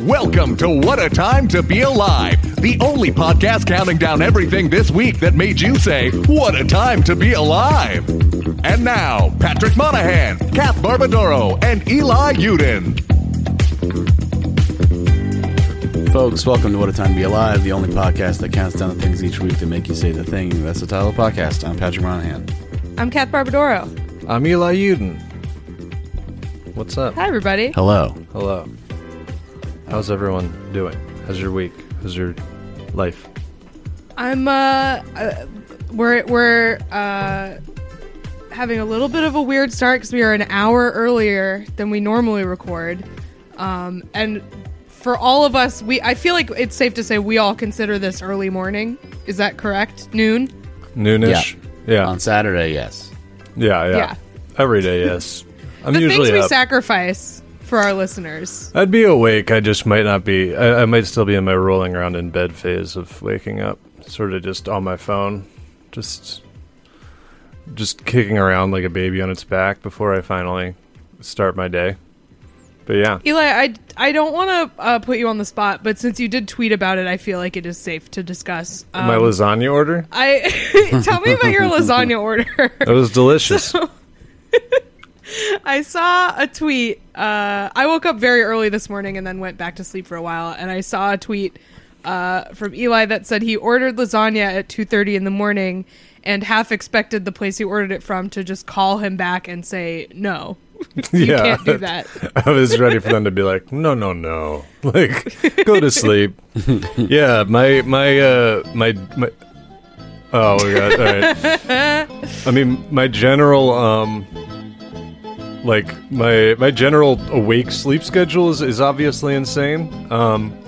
Welcome to What a Time to Be Alive, the only podcast counting down everything this week that made you say, What a Time to Be Alive. And now, Patrick Monahan, Kath Barbadoro, and Eli Yudin. Folks, welcome to What a Time to Be Alive, the only podcast that counts down the things each week that make you say the thing. That's the title of the podcast. I'm Patrick Monahan. I'm Kath Barbadoro. I'm Eli Yudin. What's up? Hi, everybody. Hello. Hello. How's everyone doing? How's your week? How's your life? I'm uh, uh we're we're uh having a little bit of a weird start because we are an hour earlier than we normally record, um, and for all of us, we I feel like it's safe to say we all consider this early morning. Is that correct? Noon. Noonish. Yeah. On Saturday, yes. Yeah. Yeah. Yeah. Every day, yes. I'm the usually things we up. sacrifice for our listeners. I'd be awake. I just might not be. I, I might still be in my rolling around in bed phase of waking up, sort of just on my phone, just just kicking around like a baby on its back before I finally start my day. But yeah, Eli, I, I don't want to uh, put you on the spot, but since you did tweet about it, I feel like it is safe to discuss. Um, my lasagna order I tell me about your lasagna order. that was delicious. I saw a tweet. Uh, I woke up very early this morning and then went back to sleep for a while, and I saw a tweet uh, from Eli that said he ordered lasagna at two thirty in the morning, and half expected the place he ordered it from to just call him back and say no. you yeah, can't do that. I was ready for them to be like, no, no, no, like go to sleep. yeah, my my uh my my. Oh my god! All right. I mean, my general um, like my my general awake sleep schedule is, is obviously insane. Um,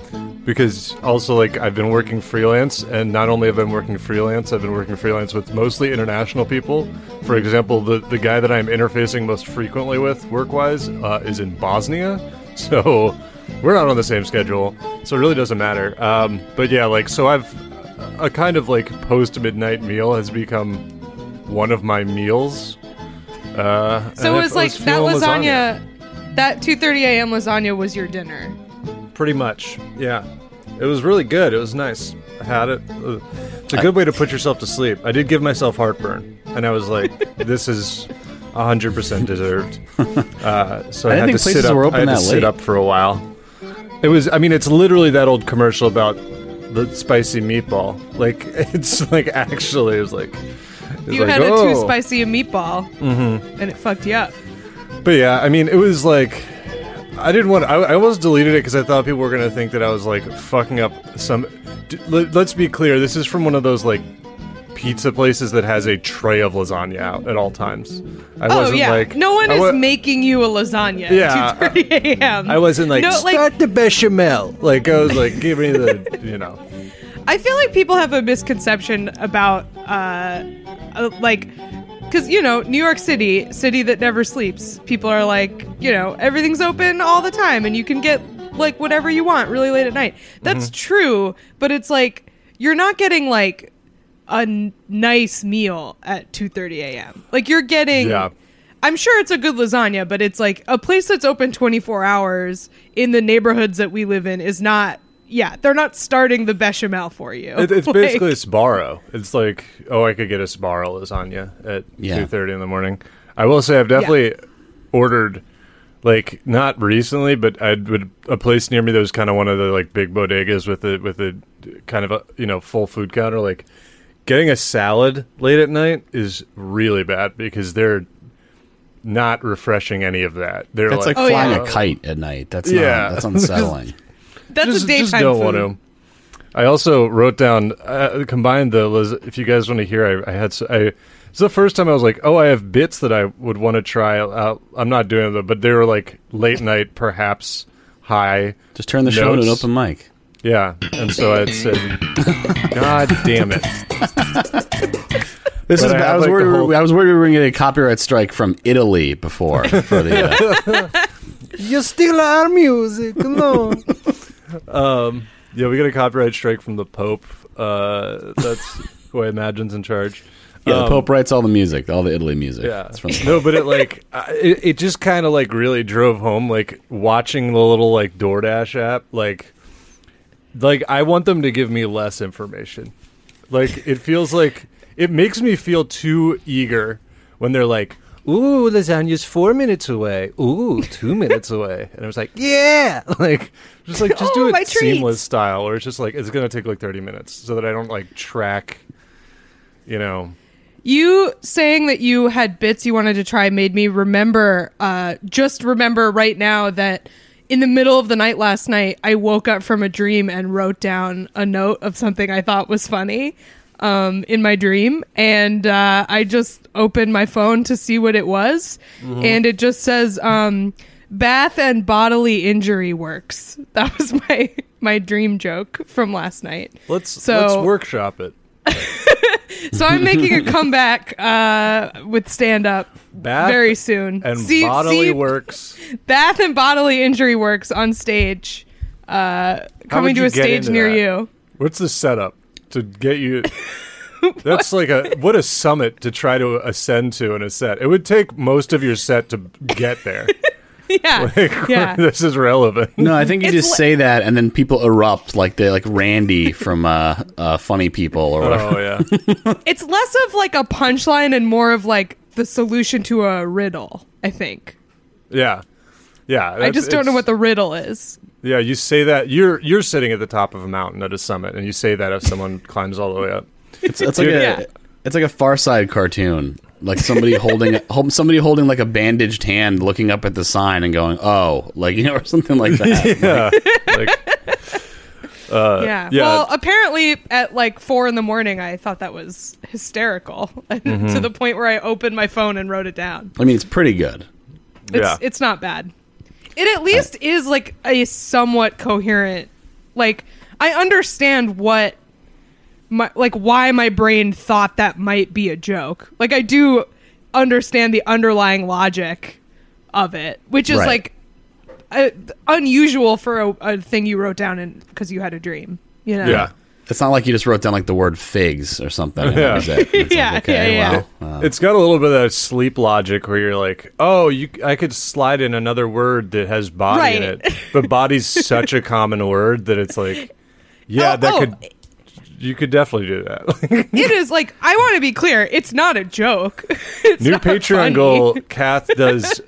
because also like I've been working freelance, and not only have I been working freelance, I've been working freelance with mostly international people. For example, the the guy that I'm interfacing most frequently with work wise uh, is in Bosnia, so we're not on the same schedule, so it really doesn't matter. Um, but yeah, like so I've a kind of like post midnight meal has become one of my meals. Uh, So it was like that feeling lasagna, that two thirty a.m. lasagna was your dinner. Pretty much, yeah. It was really good. It was nice. I had it. It's a good way to put yourself to sleep. I did give myself heartburn, and I was like, "This is hundred percent deserved." Uh, so I, I had to sit up. I had to that sit up for a while. It was. I mean, it's literally that old commercial about the spicy meatball. Like it's like actually, it was like. You like, had a too "Oh." spicy a meatball, Mm-hmm. and it fucked you up. But yeah, I mean, it was like I didn't want. I, I almost deleted it because I thought people were gonna think that I was like fucking up some. D- let, let's be clear. This is from one of those like pizza places that has a tray of lasagna out at all times. I Oh wasn't yeah, like no one I is wa- making you a lasagna Yeah. at two thirty a.m. I wasn't like No, like- start the bechamel. Like I was like, give me the you know. I feel like people have a misconception about, uh, uh like, because you know, New York City, city that never sleeps. People are like, you know, everything's open all the time, and you can get like whatever you want really late at night. That's Mm-hmm. true, but it's like you're not getting like a n- nice meal at two thirty a.m. Like you're getting. Yeah. I'm sure it's a good lasagna, but it's like a place that's open 24 hours in the neighborhoods that we live in is not. Yeah, they're not starting the bechamel for you. It, it's Like, basically a Sbarro. It's like, oh, I could get a Sbarro lasagna at Yeah. two thirty in the morning. I will say, I've definitely ordered, like, not recently, but I would a place near me that was kind of one of the like big bodegas with a with a kind of a you know full food counter. Like, getting a salad late at night is really bad because they're not refreshing any of that. They're That's like, Oh, flying yeah. a kite at night. That's Yeah. not, that's unsettling. That's just, a daytime just don't food. want to. I also wrote down uh, combined the las- if you guys want to hear I, I had s I it's the first time I was like oh I have bits that I would want to try out I'm not doing them but they were like late night perhaps high Just turn the show to an open mic. yeah and so I said god damn it This But is. I I, was like, worried. whole- I was worried we were going to get a copyright strike from Italy before. For the, uh, you steal our music no um yeah we got a copyright strike from the Pope uh that's who I imagine's in charge Yeah, the Um, Pope writes all the music, all the Italy music. Yeah. It's from no, but it like it, it just kind of like really drove home like watching the little like DoorDash app like like I want them to give me less information. Like it feels like it makes me feel too eager when they're like, "Ooh, lasagna's 4 minutes away. Ooh, 2 minutes away." And I was like, "Yeah!" Like just like just Oh, do it treats. seamless style or it's just like it's going to take like 30 minutes so that I don't like track you know. You saying that you had bits you wanted to try made me remember, uh, just remember right now that in the middle of the night last night, I woke up from a dream and wrote down a note of something I thought was funny um, in my dream. And uh, I just opened my phone to see what it was. And it just says, um, Bath and bodily injury works. That was my my dream joke from last night. Let's So- let's workshop it. So I'm making a comeback uh, with stand up very soon. and See- bodily see works. Bath and bodily injury works on stage, uh, coming to a stage near that? you. What's the setup to get you? That's like a what a summit to try to ascend to in a set. It would take most of your set to get there. Yeah, Like, yeah. this is relevant. No, I think you It's just li- say that, and then people erupt like they like Randy from uh, uh, Funny People or whatever. Oh yeah, It's less of like a punchline and more of like the solution to a riddle. I think. yeah, yeah. I that's- just don't know it's- what the riddle is. Yeah, you say that you're you're sitting at the top of a mountain at a summit, and you say that if someone climbs all the way up. It's, it's like a Yeah. it's like a Far Side cartoon, like somebody holding somebody holding like a bandaged hand, looking up at the sign and going, "Oh," like you know, or something like that. Yeah, like, uh, yeah. yeah. Well, apparently at like four in the morning, I thought that was hysterical Mm-hmm. to the point where I opened my phone and wrote it down. I mean, it's pretty good. It's Yeah. it's not bad. It at least is like a somewhat coherent. Like I understand what my like why my brain thought that might be a joke. Like I do understand the underlying logic of it, which is Right. like uh, unusual for a, a thing you wrote down in because you had a dream. You know. yeah. It's not like you just wrote down like the word figs or something. Yeah. it. It's like, Yeah, okay, yeah, yeah. well, uh, It's got a little bit of that sleep logic where you're like, oh, you, I could slide in another word that has body in it, but body's such a common word that it's like, yeah, Oh, that oh, could, you could definitely do that. It is like I want to be clear. It's not a joke. It's New not Patreon funny. goal: Kath does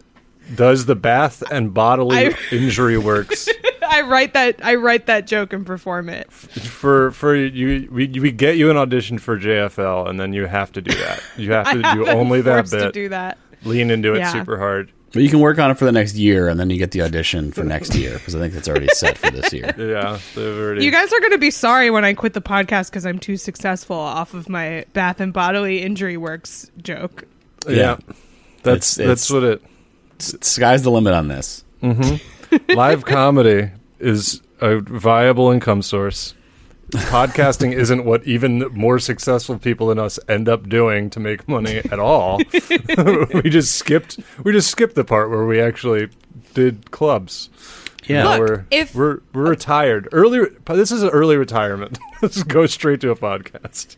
does the bath and bodily I- injury works I write that. I write that joke and perform it. for for you. We we get you an audition for JFL, and then you have to do that. You have I to do only that forced to bit. do that. Lean into it Yeah. super hard. but you can work on it for the next year, and then you get the audition for next year because I think that's already set for this year. Yeah, already. You guys are going to be sorry when I quit the podcast because I'm too successful off of my bath and bodily injury works joke. yeah. Yeah. That's It's- that's it's- what it. Sky's the limit on this. Mm-hmm. Live comedy is a viable income source. Podcasting isn't what even more successful people than us end up doing to make money at all. we just skipped. We just skipped the part where we actually did clubs. Yeah. Look, we're, if- we're we're retired. Early. This is an early retirement. Let's go straight to a podcast.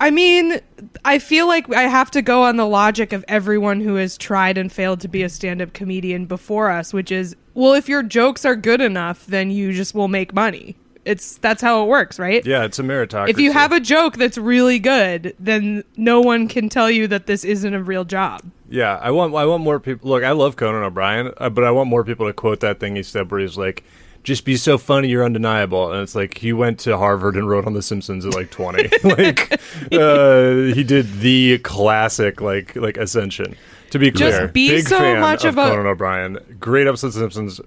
I mean, I feel like I have to go on the logic of everyone who has tried and failed to be a stand-up comedian before us, which is, well, if your jokes are good enough, then you just will make money. It's that's how it works, right? Yeah, it's a meritocracy. If you have a joke that's really good, then no one can tell you that this isn't a real job. Yeah, I want I want more people. Look, I love Conan O'Brien, uh, but I want more people to quote that thing he said where he's like, "Just be so funny, you're undeniable." And it's like he went to Harvard and wrote on The Simpsons at like 20. like uh, he did the classic like like Ascension. To be clear Just be big so fan much of of a- Conan O'Brien. Great episode of The Simpsons,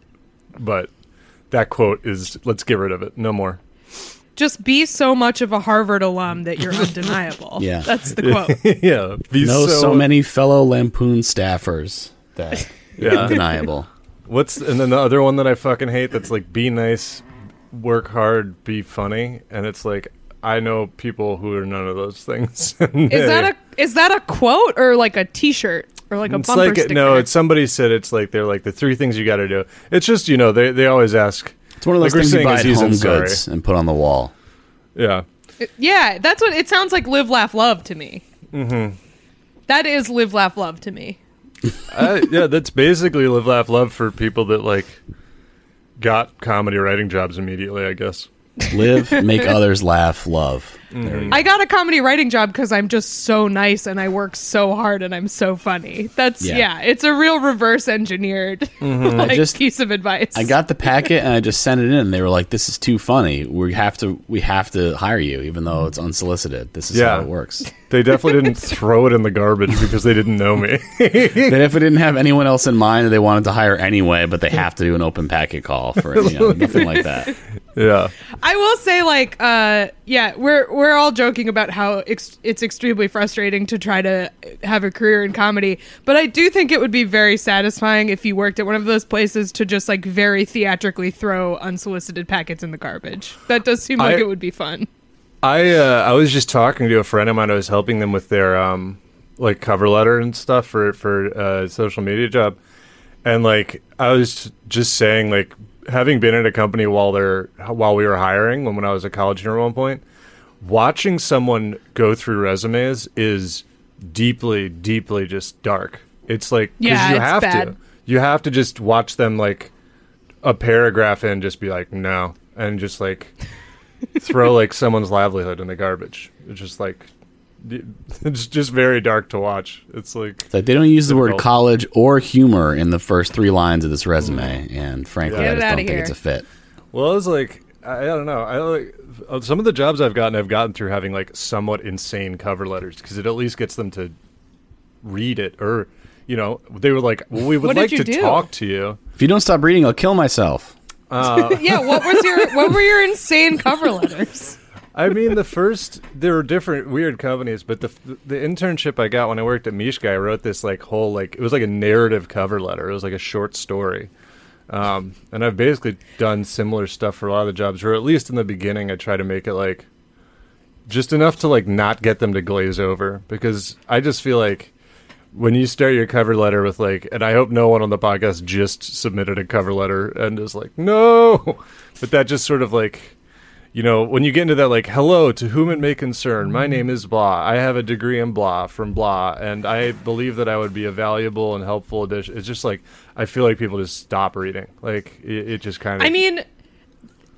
but that quote is let's get rid of it. No more. Just be so much of a Harvard alum that you're undeniable. Yeah. That's the quote. yeah, be know so, so, many fellow Lampoon staffers that Yeah. undeniable. What's and then the other one that I fucking hate that's like be nice, work hard, be funny, and it's like I know people who are none of those things. Is that a is that a quote or like a T-shirt or like a It's bumper like sticker? no, it's somebody said it's like they're like the three things you got to do. It's just you know they they always ask. It's one of those Like things you buy at Home in sorry. Goods and put on the wall. Yeah, uh, yeah, that's what it sounds like. Live, laugh, love to me. Mm-hmm. That is live, laugh, love to me. I, yeah, that's basically live, laugh, love for people that like got comedy writing jobs immediately. I guess. Live, make others laugh, love. There we. I got a comedy writing job because I'm just so nice and I work so hard and I'm so funny. That's Yeah. yeah, it's a real reverse engineered like, I just- piece of advice. I got the packet and I just sent it in. They were like, "This is too funny. We have to, we have to hire you, even though it's unsolicited. This is Yeah. how it works." They definitely didn't throw it in the garbage because they didn't know me. they definitely didn't have anyone else in mind that they wanted to hire anyway, but they have to do an open packet call for you know, nothing like that. yeah. I will say, like, uh, yeah, we're we're all joking about how ex- it's extremely frustrating to try to have a career in comedy, but I do think it would be very satisfying if you worked at one of those places to just like very theatrically throw unsolicited packets in the garbage. That does seem like I- it would be fun. I uh, I was just talking to a friend of mine. I was helping them with their um like cover letter and stuff for for uh, social media job, and like I was just saying like having been at a company while they're while we were hiring when when I was a college student at one point, watching someone go through resumes is deeply deeply just dark. It's like 'cause Yeah, you it's have to you have to just watch them like a paragraph in just be like no and just like throw like someone's livelihood in the garbage. It's just like it's just very dark to watch. It's like It's like they don't use the word college or humor in the first three lines of this resume, mm. and frankly, Get I just don't think here. it's a fit. well, I was like I, I don't know. I like uh, some of the jobs I've gotten. I've gotten through having like somewhat insane cover letters because it at least gets them to read it or you know they were like well, we would What like to do? talk to you. If you don't stop reading, I'll kill myself. yeah, what was your what were your insane cover letters? I mean, the first there were different weird companies, but the the internship I got when I worked at Mishka, I wrote this like whole like it was like a narrative cover letter. It was like a short story, um, and I've basically done similar stuff for a lot of the jobs, or at least in the beginning, I try to make it like just enough to like not get them to glaze over. Because I just feel like when you start your cover letter with like, and I hope no one on the podcast just submitted a cover letter and is like, no, but that just sort of like, you know, when you get into that, like, hello, to whom it may concern, my name is blah. I have a degree in blah from blah, and I believe that I would be a valuable and helpful addition. It's just like, I feel like people just stop reading. Like, it, it just kind of. I mean,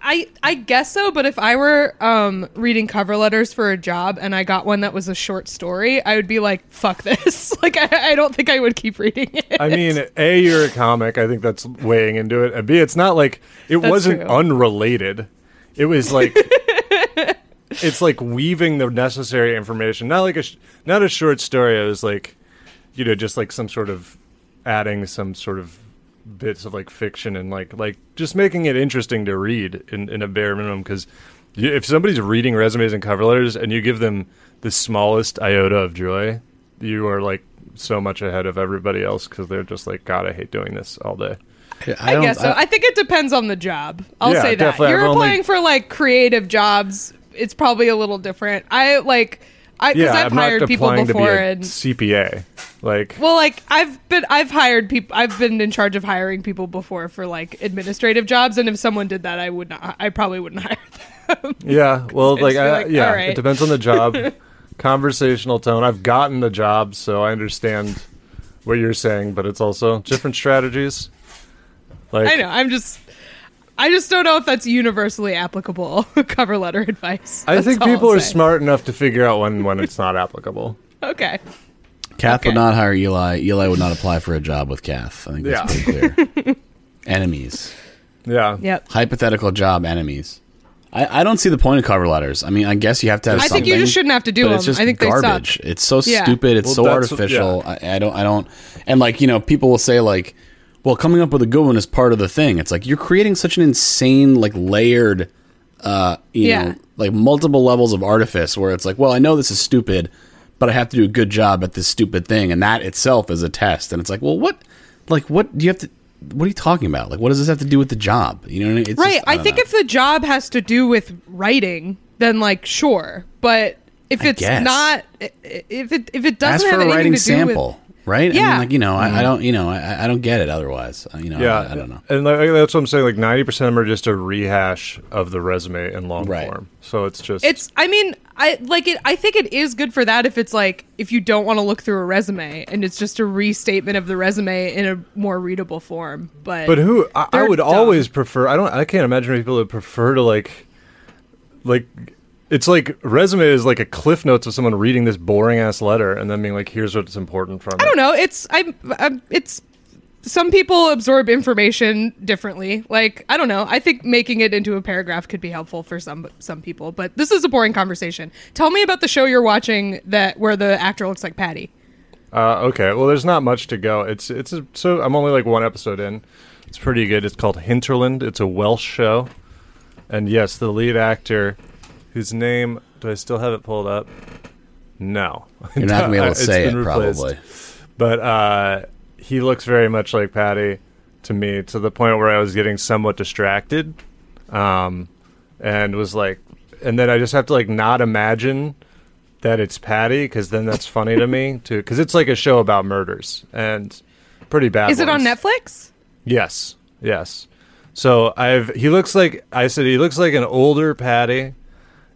I I guess so, but if I were um, reading cover letters for a job and I got one that was a short story, I would be like, "Fuck this!" like, I, I don't think I would keep reading it. I mean, A, you're a comic. I think that's weighing into it. And B, it's not like it That's wasn't true. unrelated. It was like it's like weaving the necessary information. Not like a sh- not a short story. It was like you know just like some sort of adding some sort of bits of like fiction and like like just making it interesting to read in, in a bare minimum because if somebody's reading resumes and cover letters and you give them the smallest iota of joy you are like so much ahead of everybody else because they're just like god i hate doing this all day I, don't- guess so. I, think it depends on the job. I'll Yeah, say that. You're I've only- applying for like creative jobs. It's probably a little different. I like I because yeah I've i'm hired people be before a and cpa like well, like I've been I've hired people. I've been in charge of hiring people before for like administrative jobs, and if someone did that, I would not. I probably wouldn't hire them. yeah well like, I, like, yeah right. it depends on the job conversational tone i've gotten the job so i understand what you're saying but it's also different strategies like I know. I'm just. I just don't know if that's universally applicable cover letter advice. I That's think all people I'll are say. smart enough to figure out when when it's not applicable Okay. Kath Okay. would not hire Eli. Eli would not apply for a job with Kath. I think that's Yeah. pretty clear. enemies. yeah Yep. Hypothetical job enemies. I, I don't see the point of cover letters. I mean, I guess you have to have I think you just shouldn't have to do but them. It's just I think they garbage. suck. It's so Yeah. stupid. It's Well, so that's- artificial. I, I don't. I don't. And like you know, people will say like, "Well, coming up with a good one is part of the thing." It's like you're creating such an insane, like layered, uh, you Yeah. know, like multiple levels of artifice. Where it's like, well, I know this is stupid, but I have to do a good job at this stupid thing, and that itself is a test. And it's like, well, what, like, what do you have to? What are you talking about? Like, what does this have to do with the job? You know what I mean? It's Right. just- I, don't think know. if the job has to do with writing, then like sure. But if I it's guess. not, i- i- if it if it doesn't for have a anything writing to do sample. with right? I Yeah. mean, like you know, I, I don't, you know, I, I don't get it otherwise. Uh, You know, Yeah, I, I don't know. And like, that's what I'm saying. Like ninety percent of them are just a rehash of the resume in long Right. form. So it's just It's I mean, I like it I think it is good for that if it's like if you don't want to look through a resume and it's just a restatement of the resume in a more readable form. But But who I, I would dumb. always prefer. I don't. I can't imagine people would prefer to like, like. It's like resume is like a cliff notes of someone reading this boring ass letter and then being like, "Here's what's important from it." I don't know. It's I'm, I'm it's some people absorb information differently. Like I don't know. I think making it into a paragraph could be helpful for some some people. But this is a boring conversation. Tell me about the show you're watching that where the actor looks like Patty. Uh, okay, well, there's not much to go. It's it's a, so I'm only like one episode in. It's pretty good. It's called Hinterland. It's a Welsh show, and yes, the lead actor, whose name do I still have it pulled up? No, You're not gonna be able to say it been replaced. probably. But uh, he looks very much like Patty to me, to the point where I was getting somewhat distracted, um, and was like, and then I just have to like not imagine that it's Patty because then that's funny to me too because it's like a show about murders and pretty bad. Is it on. Netflix? Yes, yes. So I've he looks like I said he looks like an older Patty,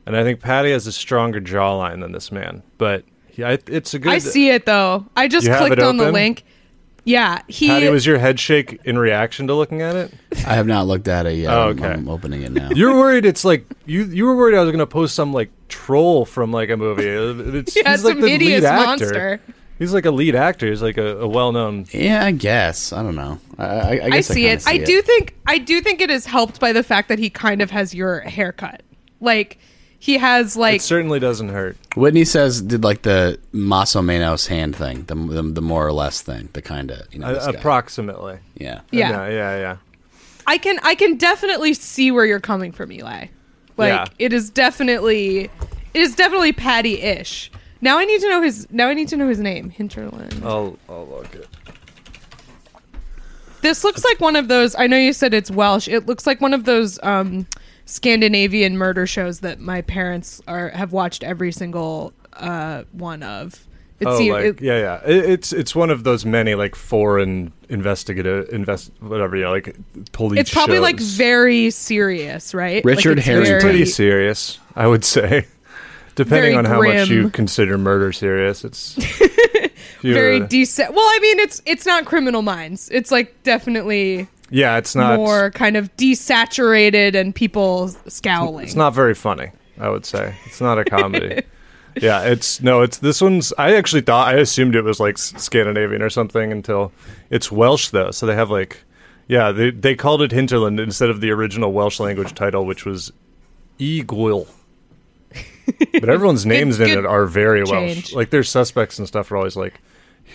and I think Patty has a stronger jawline than this man. But he, I, it's a good. I see it though. I just You have clicked it on the open? link. Yeah, he Patty, was your head shake in reaction to looking at it? I have not looked at it yet. Oh, I'm- okay. I'm, opening it now. You're worried it's like you you were worried I was going to post some like troll from like a movie. It's, yeah, he's like some the hideous lead actor. monster. He's like a lead actor. He's like a, a well-known. yeah, I guess. I don't know. I, I, I, I see kinda it. I see do think I do think it is helped by the fact that he kind of has your haircut. Like he has like it certainly doesn't hurt. Whitney says did like the Maso Menos hand thing, the, the, the more or less thing, the kind of you know. Uh, approximately. yeah. yeah. yeah, yeah, yeah. I can I can definitely see where you're coming from, Eli. Like Yeah. it is definitely it is definitely Patty ish. Now I need to know his now I need to know his name. Hinterland. I'll I'll look it. This looks like one of those I know you said it's Welsh. It looks like one of those um Scandinavian murder shows that my parents are have watched every single uh one of. It oh, seem- like it- yeah, yeah. It, it's it's one of those many like foreign investigative invest whatever you know, like police. it's probably like very serious, right? Richard like Harrington. very- pretty serious, I would say. Depending Very on how much you consider murder serious, it's very decent. Well, I mean, it's it's not Criminal Minds. It's like definitely yeah. It's not more kind of desaturated and people scowling. It's not very funny. I would say it's not a comedy. yeah, it's no. It's this one's. I actually thought I assumed it was like Scandinavian or something until it's Welsh though. So they have like, yeah, they they called it Hinterland instead of the original Welsh language title, which was Y Gwyll. But everyone's names in good it are very Welsh. Like their suspects and stuff are always like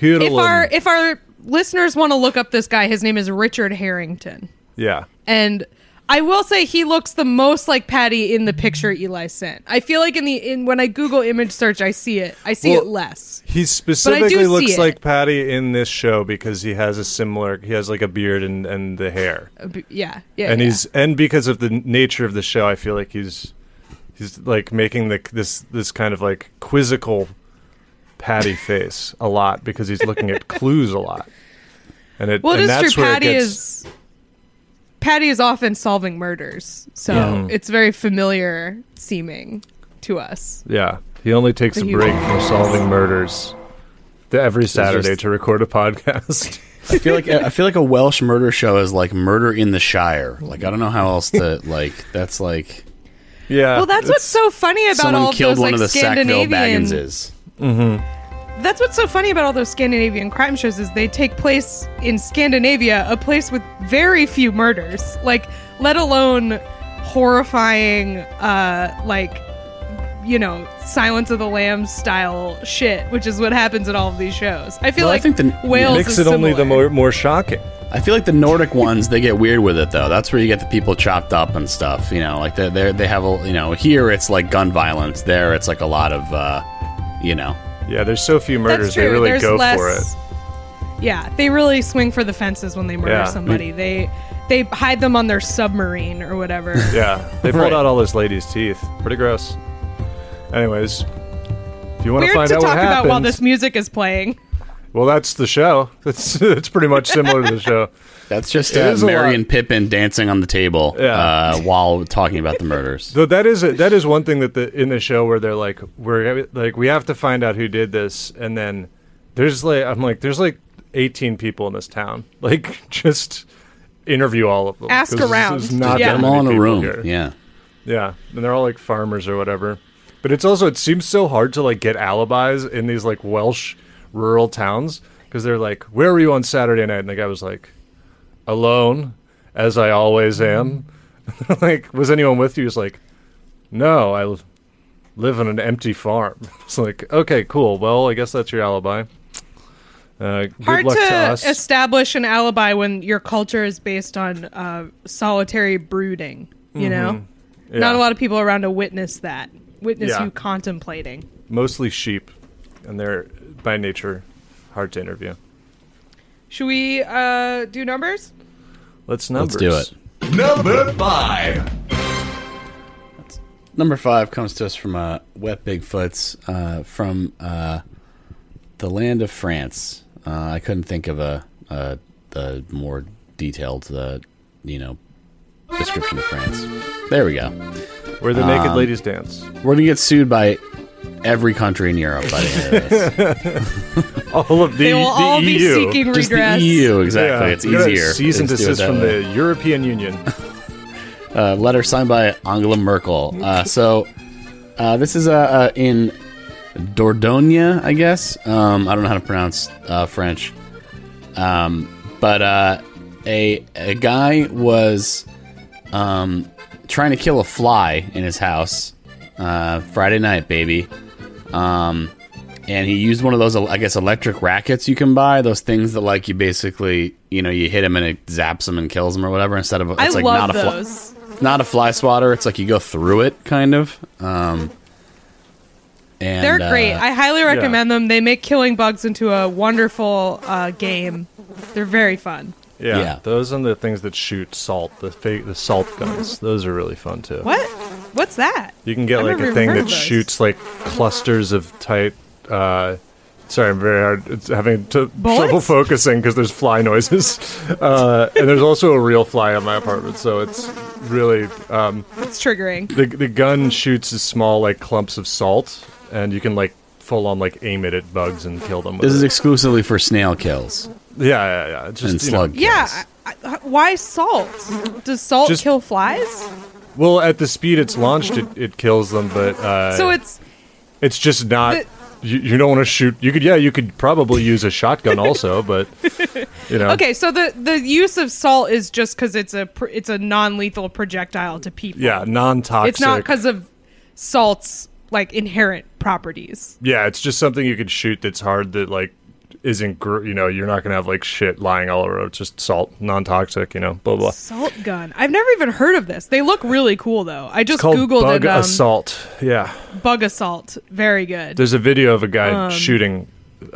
If our if our listeners want to look up this guy, his name is Richard Harrington, yeah. and I will say he looks the most like Patty in the picture Eli sent. I feel like in the in when I Google image search, I see it. I see Well, it less. He specifically looks like Patty in this show because he has a similar. He has like a beard and and the hair. Uh, Yeah, yeah, and yeah. he's and because of the nature of the show, I feel like he's he's like making the this this kind of like quizzical patty face a lot because he's looking at clues a lot. And it well, it and is that's true. where it Patty gets, is Patty is often solving murders, so Yeah. it's mm. very familiar seeming to us. yeah. He only takes a break from solving murders every Saturday just- to record a podcast. I feel like I feel like a Welsh murder show is like Murder in the Shire. Like I don't know how else to like. That's like yeah. Well, that's what's so funny about all of killed those one like of the Sackville Scandinavian. Bagginses. That's what's so funny about all those Scandinavian crime shows is they take place in Scandinavia, a place with very few murders. Like, let alone horrifying, uh, like you know, Silence of the Lambs style shit, which is what happens in all of these shows. I feel Well, I like think the- Wales makes is it only the more more shocking. I feel like the Nordic ones they get weird with it though. That's where you get the people chopped up and stuff. You know, like they they they have a you know here it's like gun violence. There it's like a lot of uh, you know. Yeah, there's so few murders. They really There's go less, for it. Yeah, they really swing for the fences when they murder Yeah. somebody. Mm. They they hide them on their submarine or whatever. Yeah, they pulled Right. out all this lady's teeth. Pretty gross. Anyways, if you want to find out talk what do we talk about happened, while this music is playing. Well, that's the show. That's it's pretty much similar to the show. That's just It uh, Mary and Pippin dancing on the table Yeah. uh, while talking about the murders. Though that is a, that is one thing that the in the show where they're like we're like we have to find out who did this, and then there's like I'm like there's like 18 people in this town. Like just interview all of them. Ask there's- around. there's not Yeah. them all in a room. here. Yeah. Yeah, and they're all like farmers or whatever. But it's also it seems so hard to like get alibis in these like Welsh rural towns because they're like, "Where were you on Saturday night?" And the guy was like, "Alone, as I always am." like, was anyone with you? He's like, "No, I live on an empty farm." It's like, okay, cool. Well, I guess that's your alibi. Uh, good Hard luck to, to, establish an alibi when your culture is based on uh, solitary brooding. You know, Mm-hmm. Yeah. not a lot of people around to witness that. Witness Yeah. you contemplating. Mostly sheep, and they're by nature hard to interview. Should we uh, do numbers? Let's numbers. Let's do it. Number five. Number five comes to us from uh, Wet Bigfoots uh, from uh, the land of France. Uh, I couldn't think of a, a the more detailed, uh, you know, description of France. There we go. Where the naked Um, ladies dance. We're gonna get sued by every country in Europe by the end of this. All of the, They will the all be EU. seeking Just the redress. EU, exactly. Yeah, it's we got a easier. Cease and Let's do it desist that from way. the European Union. uh, letter signed by Angela Merkel. Uh, so uh, this is uh, uh, in Dordogne, I guess. Um, I don't know how to pronounce uh, French. Um, but uh, a a guy was um, trying to kill a fly in his house uh, Friday night, baby. Um, and he used one of those, I guess, electric rackets you can buy. Those things that, like, you basically, you know, you hit him and it zaps him and kills him or whatever. Instead of, it's I like love not a fly, those. not a fly swatter. It's like you go through it, kind of. Um, and They're great. uh, I highly recommend them. They make killing bugs into a wonderful uh, game. They're very fun. Yeah, Yeah. those are the things that shoot salt. The fake, the salt guns. Those are really fun too. What? What's that? You can get I've like a thing that those. shoots like clusters of tight. Uh, sorry, I'm very hard. It's having t- trouble focusing because there's fly noises, uh, and there's also a real fly in my apartment. So it's really um, It's triggering. the the gun shoots as small like clumps of salt, and you can like full on like aim it at bugs and kill them. With this is it. exclusively for snail kills yeah, yeah, yeah. Just and you know, slug kills. Yeah. I, I, why salt? Does salt Just- kill flies? Well, at the speed it's launched, it, it kills them, but uh, so it's it's just not. the- you, you don't want to shoot. You could, yeah, you could probably use a shotgun also, but you know, okay. So the the use of salt is just because it's a it's a non lethal projectile to people. yeah, non-toxic. It's not because of salt's like inherent properties. yeah, it's just something you could shoot that's hard that like isn't gr- you know you're not gonna have like shit lying all over. It's just salt, non-toxic. You know, blah blah. Salt gun. I've never even heard of this. They look really cool though. I just It's googled bug it. Um, assault. Yeah, Bug assault. Very good. there's a video of a guy Um, shooting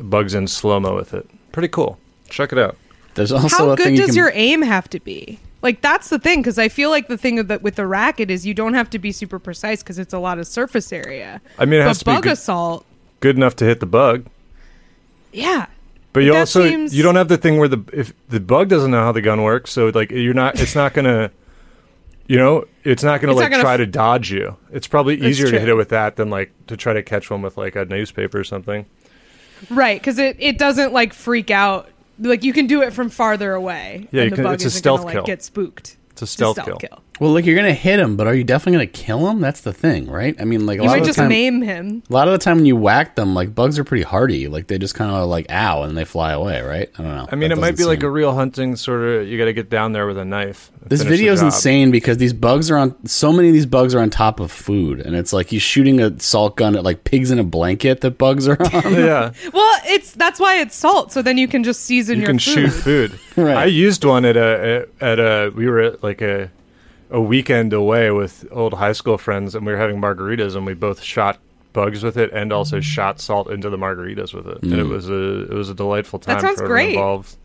bugs in slow mo with it. Pretty cool. Check it out. There's also How a good thing does you can, your aim have to be? Like that's the thing because I feel like the thing that with the racket is you don't have to be super precise because it's a lot of surface area. I mean, it has but to be bug good- assault, Good enough to hit the bug. yeah. But you That also seems- you don't have the thing where the if the bug doesn't know how the gun works, so like you're not it's not gonna you know, it's not gonna It's not like gonna try f- to dodge you. It's probably easier to hit it with that than like to try to catch one with like a newspaper or something. Right, because it, it doesn't like freak out. Like you can do it from farther away. Yeah, and you the can- bug it's a isn't stealth gonna, kill. Like, get spooked. It's a stealth, kill. Well, like you're gonna hit him, but are you definitely gonna kill him? That's the thing, right? I mean, like a You lot might of the just time, maim him. a lot of the time when you whack them, like bugs are pretty hardy. Like they just kind of like ow and they fly away, right? I don't know. I mean, That it might be doesn't like a real hunting sort of. You got to get down there with a knife. This video is insane because these bugs are on. So many of these bugs are on top of food, and it's like he's shooting a salt gun at like pigs in a blanket that bugs are on. yeah, Well, it's that's why it's salt. So then you can just season you your can food. shoot food. Right. I used one at a at a. We were at like a a weekend away with old high school friends, and we were having margaritas, and we both shot bugs with it, and Mm. also shot salt into the margaritas with it, and it was a it was a delightful time. That sounds for everyone great. Involved.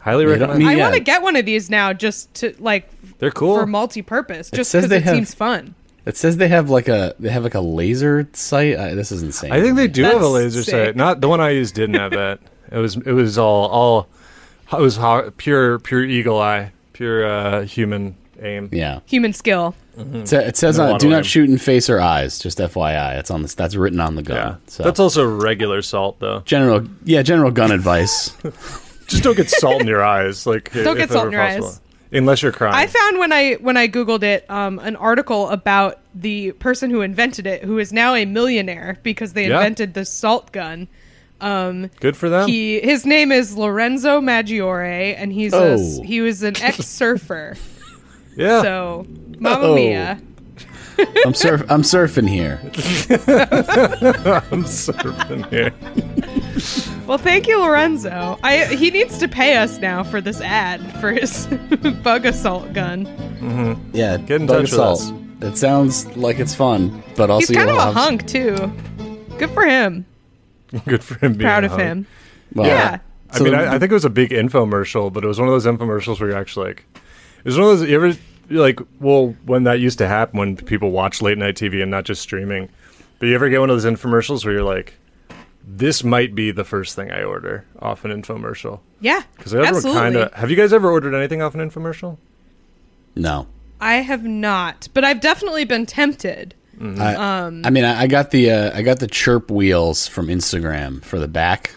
Highly You don't recommend. need- I Yeah. want to get one of these now, just to like They're cool. for multi-purpose, just says because they it have- seems fun. It says they have like a they have like a laser sight. Uh, this is insane. I think they do have a laser sick. sight. Not the one I used didn't have that. It was it was all all it was ho- pure pure eagle eye, pure uh, human aim. Yeah. Human skill. It sa- It says No on do not him. shoot in face or eyes. Just FYI, it's on this. That's written on the gun. Yeah, So that's also regular salt though. general. Yeah, general gun advice. Just don't get salt in your eyes. Like Don't get if salt in your possible. eyes. unless you're crying. I found when I when I googled it um, an article about the person who invented it, who is now a millionaire because they Yeah. invented the salt gun. Um, Good for them. he his name is Lorenzo Maggiore, and he's a, Oh. he was an ex surfer. Yeah. so, Mamma Oh. Mia. I'm surf. I'm surfing here. I'm surfing here. Well, thank you, Lorenzo. I he needs to pay us now for this ad for his Bug-A-Salt gun. Mm-hmm. Yeah, Get in bug touch with us. It sounds like it's fun, but also He's kind of you'll a have- hunk too. Good for him. Good for him. Being Proud a of hunk. him. Well, yeah. I So mean, the- I, I think it was a big infomercial, but it was one of those infomercials where you're actually like, it was one of those. You ever like, well, when that used to happen, when people watch late night TV and not just streaming, but you ever get one of those infomercials where you're like, this might be the first thing I order off an infomercial Yeah. because I ever absolutely. kind of. Have you guys ever ordered anything off an infomercial? No. I have not, but I've definitely been tempted. I, Um, I mean, I, I got the uh, I got the chirp wheels from Instagram for the back.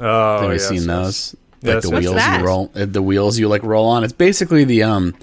Oh, Have you yes, seen those? Yes, like the yes. wheels that? you roll, uh, the wheels you like roll on. It's basically the um,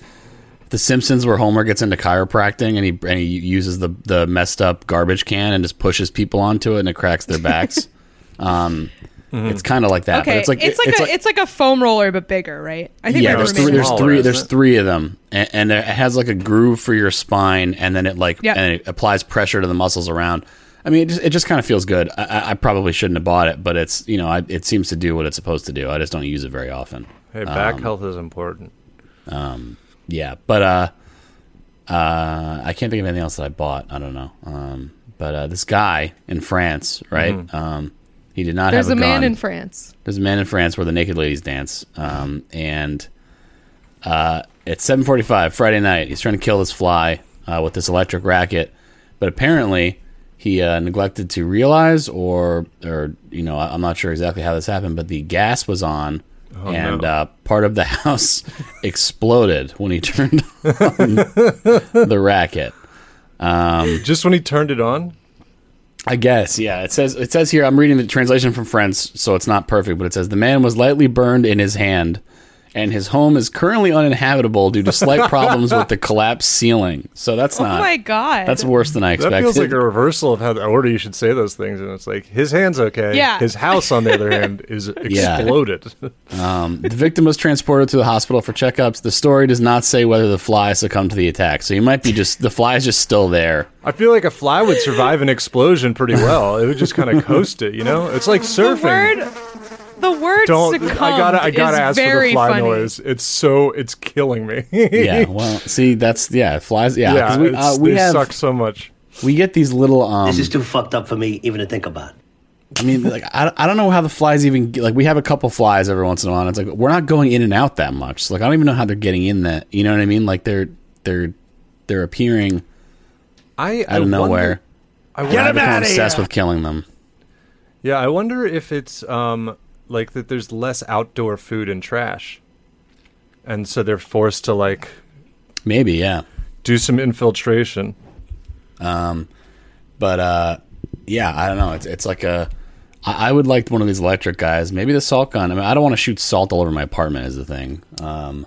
the Simpsons where Homer gets into chiropractic and he and he uses the the messed up garbage can and just pushes people onto it and it cracks their backs. um, it's kind of like that. Okay, but it's like it's like a it's like a foam roller but bigger, right? I think yeah, there's three. There's three. There's three of them, and, and it has like a groove for your spine, and then it like Yeah. and it applies pressure to the muscles around. I mean, it just, it just kind of feels good. I- I, I probably shouldn't have bought it, but it's you know I, it seems to do what it's supposed to do. I just don't use it very often. Hey, back Um, health is important. Yeah, but uh, uh, I can't think of anything else that I bought. I don't know. Um, but uh, this guy in France, right? Mm-hmm. Um, he did not There's have a a, man gun. in France. There's a man in France where the naked ladies dance, um, and uh, it's 7:45 Friday night. He's trying to kill this fly uh, with this electric racket, but apparently he uh, neglected to realize, or or you know, I'm not sure exactly how this happened, but the gas was on, and no. uh, part of the house exploded when he turned on the racket. Just when he turned it on. I guess, yeah. It says it says here. I'm reading the translation from French, so it's not perfect, but it says the man was lightly burned in his hand, and his home is currently uninhabitable due to slight problems with the collapsed ceiling. So that's not. Oh my god. That's worse than I expected. That feels like a reversal of how the order you should say those things, and it's like his hand's okay. Yeah. His house, on the other hand, is Yeah. exploded. um, the victim was transported to the hospital for checkups. The story does not say whether the fly succumbed to the attack, so you might be just the fly is just still there. I feel like a fly would survive an explosion pretty well. It would just kind of coast it, you know. It's like the surfing. Word. The word Don't succumbed I gotta I gotta is ask for very the fly funny. noise. It's so it's killing me. Yeah, well, see, that's yeah, flies. Yeah, yeah, 'cause we, uh, we they have suck so much. we get these little um, This is too fucked up for me even to think about. I mean, like I, I don't know how the flies even get- like we have a couple flies every once in a while. And it's like we're not going in and out that much. So, like I don't even know how they're getting in that. You know what I mean? Like they're they're they're appearing I out of nowhere. I And I wonder, become obsessed with killing them. yeah, I wonder if it's um like that. There's less outdoor food and trash, and so they're forced to like Maybe, yeah. do some infiltration. Um but uh, yeah, I don't know. It's it's like a. I, I would like one of these electric guys. Maybe the salt gun. I mean, I don't want to shoot salt all over my apartment. Is the thing. Um,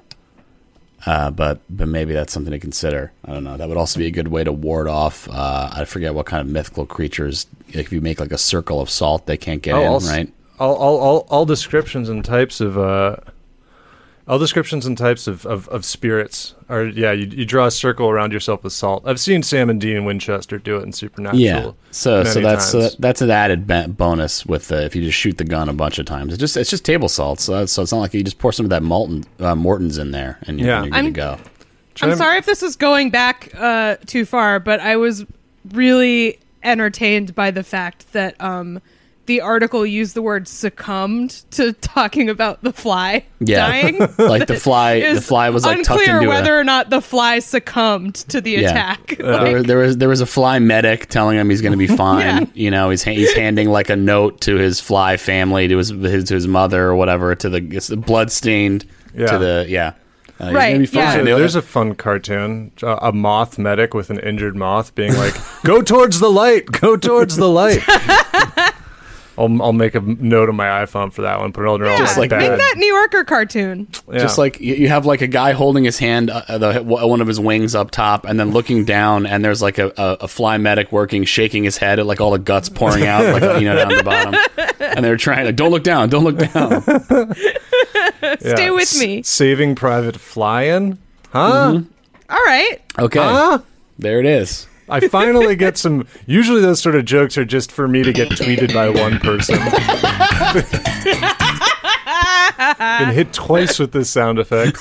uh, but but maybe that's something to consider. I don't know. That would also be a good way to ward off. Uh, I forget what kind of mythical creatures. If you make like a circle of salt, they can't get in, all, s- right? All, all, all, all descriptions and types of uh, all descriptions and types of, of, of spirits are yeah. You, you draw a circle around yourself with salt. I've seen Sam and Dean Winchester do it in Supernatural. Yeah. So so that's so that, that's an added bonus with uh, if you just shoot the gun a bunch of times. It's just it's just table salt. So so it's not like you just pour some of that molten uh, Morton's in there and you're, Yeah. and you're good I'm- to go. I'm Chim- sorry if this is going back uh, too far, but I was really entertained by the fact that um, the article used the word succumbed to talking about the fly Yeah. dying. like the fly, the fly was like tucked unclear into whether a. or not the fly succumbed to the Yeah. attack. There, Like, there was there was a fly medic telling him he's going to be fine. Yeah. You know, he's he's handing like a note to his fly family, to his, his to his mother or whatever, to the it's blood stained Yeah. to the yeah. Uh, Right, yeah. fine. So there's a fun cartoon, uh, a moth medic with an injured moth being like, "Go towards the light, go towards the light." I'll, I'll make a note on my iPhone for that one. Put it on yeah, Just like make that. that New Yorker cartoon. Yeah. Just like you you have like a guy holding his hand, uh, the, one of his wings up top, and then looking down, and there's like a, a, a fly medic working, shaking his head at like all the guts pouring out, like you know down the bottom. And they're trying to don't look down, don't look down. Stay with S- me. Saving Private Flying, huh? Mm-hmm. All right. Okay, Huh? there it is. I finally get some. Usually, those sort of jokes are just for me to get tweeted by one person. Been hit twice with this sound effect.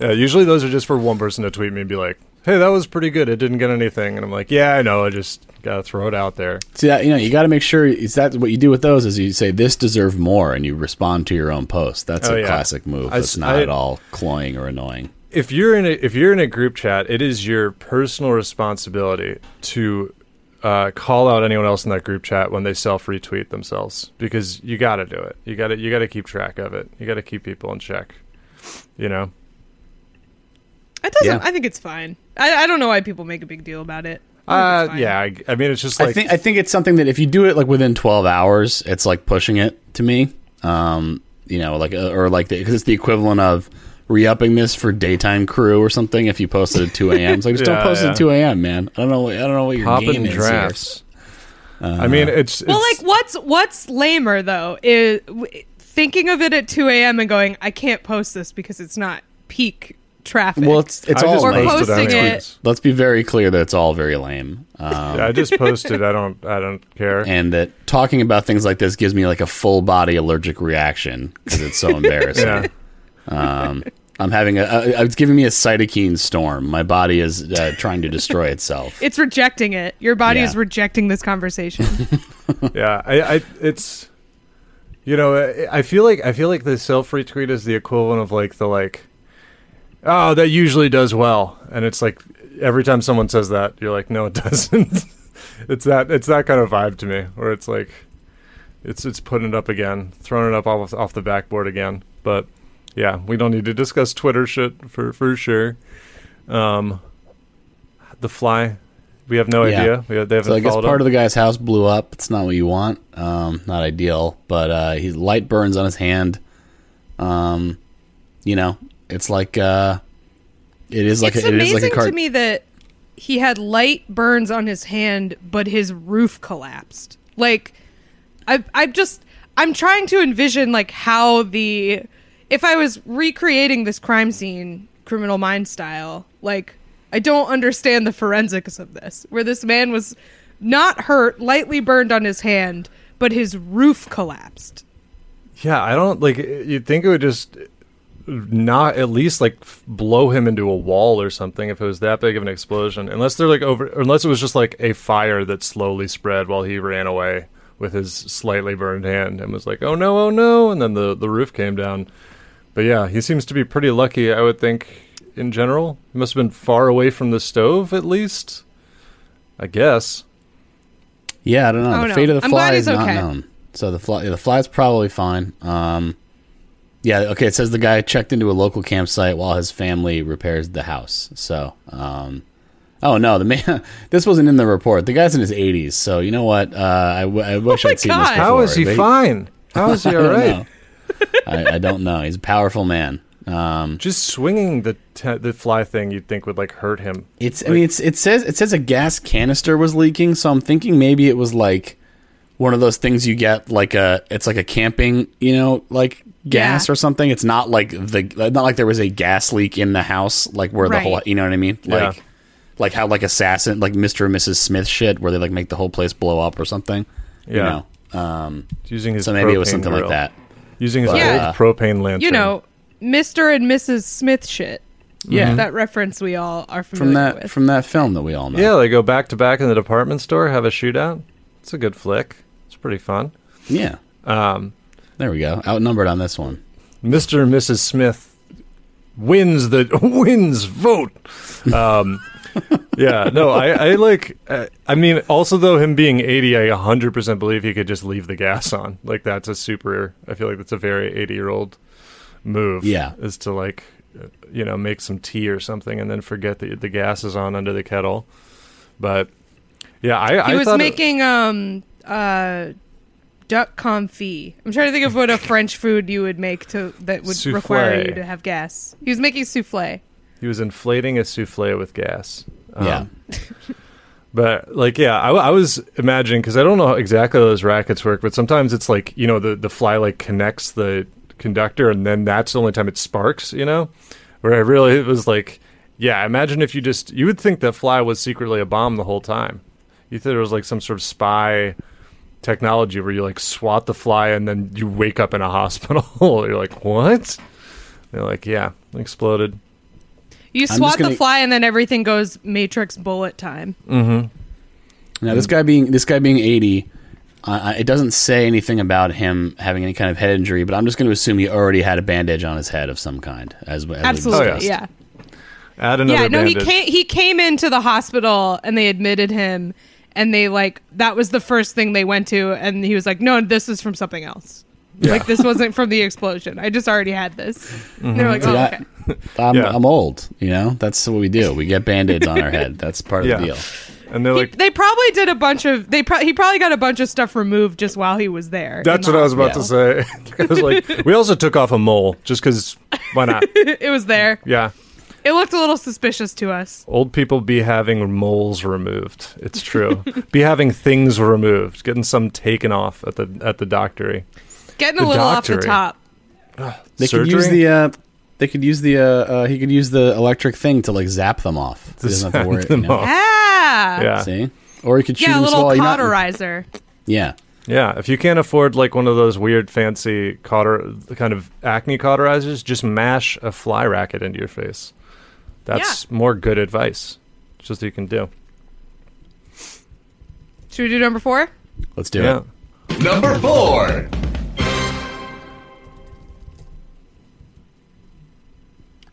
yeah, usually those are just for one person to tweet me and be like, "Hey, that was pretty good. It didn't get anything," and I'm like, "Yeah, I know. I just gotta throw it out there." See that you know you got to make sure is that what you do with those is you say this deserved more and you respond to your own post. That's Oh, a yeah. classic move. I That's not I- at all cloying or annoying. If you're in a if you're in a group chat, it is your personal responsibility to uh, call out anyone else in that group chat when they self retweet themselves because you got to do it. You got to you got to keep track of it. You got to keep people in check. You know. It doesn't. Yeah. I think it's fine. I, I don't know why people make a big deal about it. I Uh, yeah. I, I mean, it's just like I think I think it's something that if you do it like within 12 hours, it's like pushing it to me. Um, you know, like uh, or like because it's the equivalent of re-upping this for daytime crew or something. If you posted at 2 a.m., it's like just Yeah, don't post yeah. at 2 a.m. Man, I don't know. I don't know what your popping game is here. drafts. I mean, it's, Well, like what's what's lamer though is thinking of it at 2 a.m. and going, I can't post this because it's not peak traffic. Well, it's it's all just Or lame. posted posting anyways. it. Let's be very clear that it's all very lame. Um, Yeah, I just posted. I don't. I don't care. and that talking about things like this gives me like a full body allergic reaction because it's so embarrassing. yeah. Um, I'm having a, a, it's giving me a cytokine storm. My body is uh, trying to destroy itself. it's rejecting it. Your body Yeah. is rejecting this conversation. yeah I, I it's you know I, I feel like i feel like the self retweet is the equivalent of like the like oh that usually does well and it's like every time someone says that you're like no it doesn't it's that it's that kind of vibe to me where it's like it's it's putting it up again throwing it up off off the backboard again but yeah we don't need to discuss twitter shit for for sure um the fly we have no Yeah. idea we have, they haven't So I guess part up. of the guy's house blew up. It's not what you want. Um, not ideal, but uh, he light burns on his hand. Um, you know, it's like uh, it is like it's a, it is amazing like a cart. to me that he had light burns on his hand, but his roof collapsed. Like, I, I just, I'm trying to envision like how the, if I was recreating this crime scene, Criminal Mind style, like, I don't understand the forensics of this, where this man was not hurt, lightly burned on his hand, but his roof collapsed. Yeah, I don't like. You'd think it would just not at least like blow him into a wall or something if it was that big of an explosion. Unless they're like over, unless it was just like a fire that slowly spread while he ran away with his slightly burned hand and was like, "Oh no, oh no!" And then the the roof came down. But yeah, he seems to be pretty lucky. I would think in general. He must have been far away from the stove at least. I guess. Yeah, I don't know. Oh, the no. fate of the I'm fly is he's not okay. known. So the fly, the fly's probably fine. Um, yeah, okay. It says the guy checked into a local campsite while his family repairs the house. So, um, oh no, the man. this wasn't in the report. The guy's in his 80s. So you know what? Uh, I, w- I wish Oh I'd seen this God. before. How is he but fine? How is he I all don't right? Know. I, I don't know. He's a powerful man. Um, Just swinging the te- the fly thing, you'd think would like hurt him. It's. I mean, it's. It says. It says a gas canister was leaking. So I'm thinking maybe it was like one of those things you get like a. It's like a camping, you know, like gas Yeah. or something. It's not like the. Not like there was a gas leak in the house, like where the whole. You know what I mean? Like. Yeah. Like how like assassin like Mr. and Mrs. Smith shit where they like make the whole place blow up or something. You Yeah. know. Um, Using his so maybe it was propane something like that. Using his Yeah. old propane lantern. You know, Mr. and Mrs. Smith shit. Yeah. That reference we all are familiar From that with. from that film that we all know. Yeah, they go back to back in the department store, have a shootout. It's a good flick. It's pretty fun. Yeah. Um, There we go. Outnumbered on this one. Mr. and Mrs. Smith wins the wins vote. Um, yeah, no, I, I like. Uh, I mean, also though, him being eighty, I hundred percent believe he could just leave the gas on. Like that's a super. I feel like that's a very eighty-year-old move. Yeah. is to like, uh, you know, make some tea or something and then forget that the gas is on under the kettle. But yeah, I He I was thought it- making um uh duck confit. I'm trying to think of what a French food you would make to that would require you to have gas. He was making souffle. He was inflating a souffle with gas. Um, yeah. But like, yeah, I, I was imagining because I don't know how exactly how those rackets work, but sometimes it's like you know the the fly like connects the conductor, and then that's the only time it sparks. You know, where I really it was like, yeah, imagine if you just you would think that fly was secretly a bomb the whole time. You thought it was like some sort of spy technology where you like swat the fly and then you wake up in a hospital. You're like, what? They're like, yeah, exploded. You just swat gonna- the fly and then everything goes Matrix bullet time. Now this guy being this guy being eighty, uh, it doesn't say anything about him having any kind of head injury, but I'm just going to assume he already had a bandage on his head of some kind. As, as we Absolutely, discussed. yeah. Add another yeah, no, he came he came into the hospital and they admitted him and they like that was the first thing they went to and he was like, "No, this is from something else." Like this wasn't from the explosion. I just already had this. And they're like, See, "Oh, I- okay." I'm, Yeah. I'm old, you know. That's what we do. We get band-aids on our head. That's part of Yeah. the deal. and they're He- like, they probably did a bunch of they pro- he probably got a bunch of stuff removed just while he was there. That's what the I was about to say. Was like, we also took off a mole just because why not? it was there. Yeah, It looked a little suspicious to us. old people be having moles removed. It's true. be having things removed, getting some taken off at the at the doctory. Getting a The little off the doctory. top. They Surgery? could use the. Uh, they could use the. Uh, uh, he could use the electric thing to like zap them off. He doesn't have to zap worry. them you know? off. Ah. Yeah, See, or he could shoot Yeah, a little while you're not- cauterizer. Yeah, yeah. If you can't afford like one of those weird fancy cauter the kind of acne cauterizers, just mash a fly racket into your face. That's more good advice. It's just you can do. Should we do number four? let's do Yeah. it. Number four.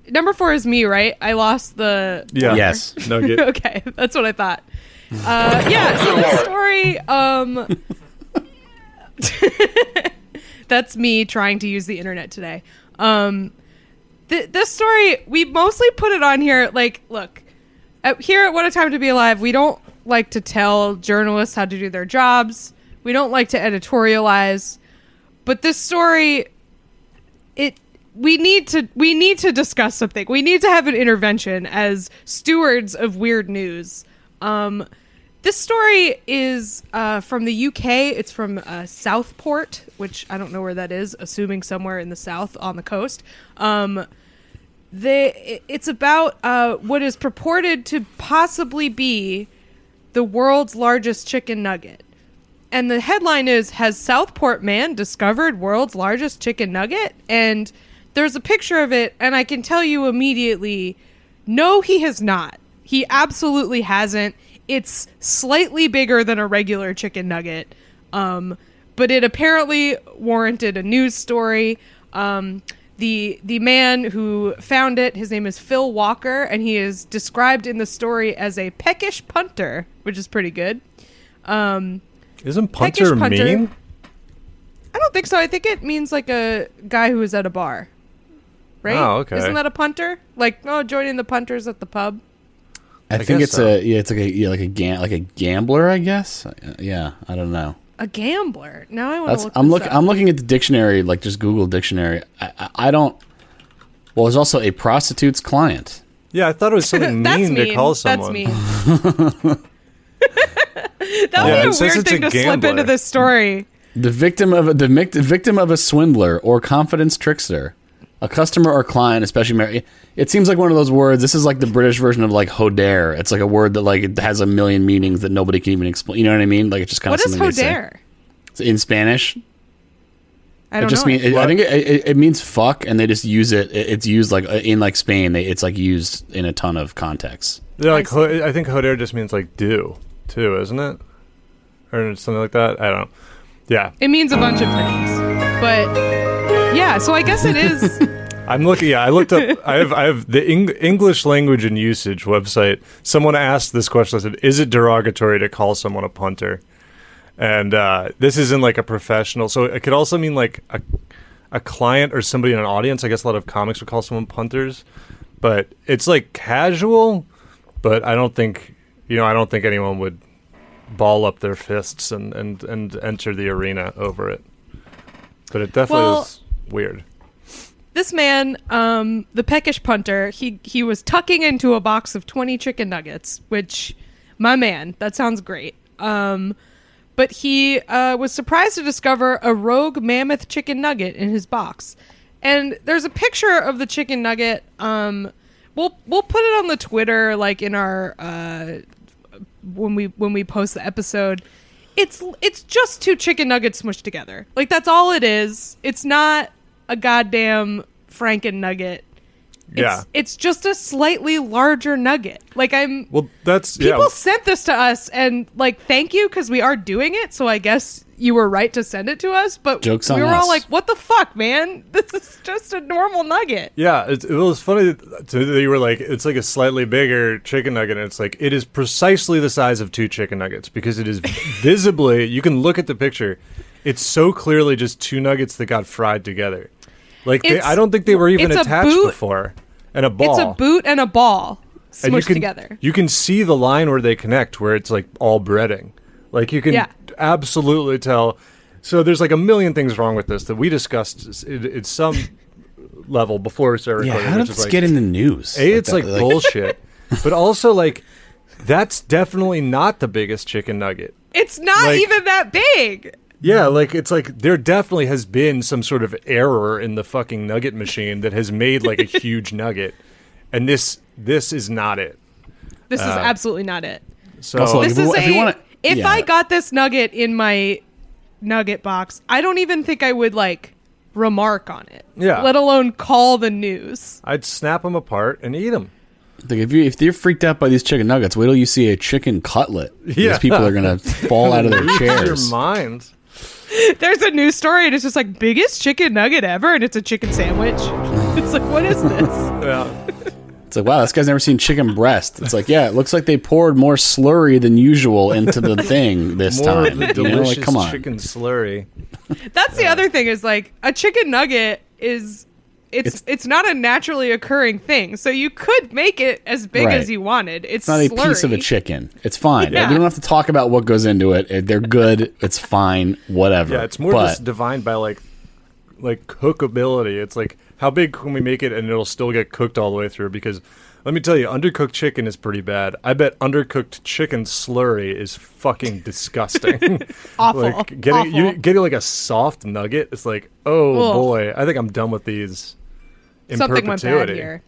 Number four is me, right? I lost the. Yeah. Yes. No get. Okay, that's what I thought. Uh, yeah. So the story. Um, that's me trying to use the internet today. Um, th- this story we mostly put it on here. Like, look, at, here at What a Time to Be Alive, we don't like to tell journalists how to do their jobs. We don't like to editorialize. But this story it we need to we need to discuss something. We need to have an intervention as stewards of weird news. Um, this story is uh, from the UK. It's from uh, Southport, which I don't know where that is. Assuming somewhere in the south on the coast. Um, they it's about uh, what is purported to possibly be the world's largest chicken nugget. And the headline is Has Southport Man discovered world's largest chicken nugget? And there's a picture of it, and I can tell you immediately no, he has not. He absolutely hasn't. It's slightly bigger than a regular chicken nugget, um, but it apparently warranted a news story. Um, the the man who found it, his name is Phil Walker, and he is described in the story as a peckish punter, which is pretty good. Um, Isn't punter, punter. mean? I don't think so. I think it means like a guy who is at a bar. Right? Oh, okay. Isn't that a punter? Like, oh, joining the punters at the pub. I, I think it's so. a yeah, it's like a yeah, like a gam- like a gambler, I guess. Yeah, I don't know. A gambler. Now I want to look. I'm looking. I'm looking at the dictionary, like just Google dictionary. I, I, I don't. Well, there's also a prostitute's client. Yeah, I thought it was something That's mean, mean. to call someone. That's mean. that Yeah, would it be a says weird it's thing a to slip into this story. The victim of a, the victim of a swindler or confidence trickster, a customer or client, especially Mary, It seems like one of those words. This is like the British version of like joder. It's like a word that like it has a million meanings that nobody can even explain. You know what I mean? Like it's just kind What of is something they say. joder? in Spanish. I don't just know. mean it, I think it, it, it means fuck, and they just use it. it- It's used like uh, in like Spain. They, it's like used in a ton of contexts. Yeah, like I I think joder just means like do too, isn't it? Or something like that. I don't. Yeah, It means a bunch of things, but yeah. So I guess it is. I'm looking. Yeah, I looked up. I have I have the Eng- English language and usage website. Someone asked this question. I said, "Is it derogatory to call someone a punter?" And uh, this isn't like a professional. So it could also mean like a a client or somebody in an audience. I guess a lot of comics would call someone punters, but it's like casual. But I don't think you know. I don't think anyone would ball up their fists and and and enter the arena over it. But it definitely Well- is weird. this man, um, the peckish punter, he he was tucking into a box of twenty chicken nuggets, which, my man, that sounds great. Um, but he uh, was surprised to discover a rogue mammoth chicken nugget in his box, and there's a picture of the chicken nugget. Um, we'll we'll put it on the Twitter, like in our uh, when we when we post the episode. It's it's just two chicken nuggets smushed together. Like that's all it is. It's not a goddamn Franken nugget. It's, Yeah. it's just a slightly larger nugget. Like I'm Well, that's people yeah. sent this to us and like thank you because we are doing it. So I guess you were right to send it to us. But Joke's on we on were all like, "What the fuck, man? This is just a normal nugget." Yeah, it, it was funny that that you were like, it's like a slightly bigger chicken nugget. And it's like it is precisely the size of two chicken nuggets because it is visibly. You can look at the picture; it's so clearly just two nuggets that got fried together. Like they, I don't think they were even it's a attached boot- before, and a ball. It's a boot and a ball and you smushed can, together. You can see the line where they connect, where it's like all breading. Like you can Yeah. absolutely tell. So there's like a million things wrong with this that we discussed at, at some level before we started Yeah, recording. how which did this like, get in the news? a, it's that, like, bullshit, but also like that's definitely not the biggest chicken nugget. It's not like- even that big. Yeah, like it's like there definitely has been some sort of error in the fucking nugget machine that has made like a huge nugget, and this this is not it. This Uh, is absolutely not it. So Also, This if you is wa- if you a. wanna- if yeah. I got this nugget in my nugget box, I don't even think I would like remark on it. Yeah. Let alone call the news. I'd snap them apart and eat them. Like if you if you're freaked out by these chicken nuggets, wait till you see a chicken cutlet. Yeah. These people are gonna fall out of their Your chairs. mind. There's a news story and it's just like biggest chicken nugget ever and it's a chicken sandwich. it's like what is this? Yeah. It's like, wow, this guy's never seen chicken breast. It's like, yeah, it looks like they poured more slurry than usual into the thing this More time. of the You know, delicious like, come on. chicken slurry. That's the other thing is like a chicken nugget is it's It's- it's, not a naturally occurring thing. So you could make it as big Right. as you wanted. It's, It's not a piece of a chicken. It's fine. Yeah. We don't have to talk about what goes into it. It- They're good. It's fine. Whatever. Yeah, it's more But just defined by like like cookability. It's like how big can we make it and it'll still get cooked all the way through because let me tell you, undercooked chicken is pretty bad. I bet undercooked chicken slurry is fucking disgusting. Awful. like getting you getting like a soft nugget, it's like, oh Ugh. boy, I think I'm done with these in Something went perpetuity. bad here.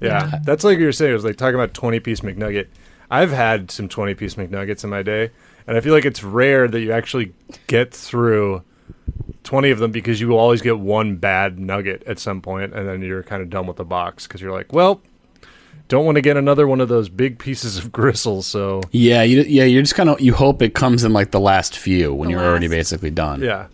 Yeah, that's like you were saying. It was like talking about twenty piece McNugget. I've had some twenty piece McNuggets in my day, and I feel like it's rare that you actually get through twenty of them because you will always get one bad nugget at some point, and then you're kind of done with the box because you're like, well, don't want to get another one of those big pieces of gristle. So yeah, you, yeah, you're just kind of you hope it comes in like the last few when The you're already basically done. yeah,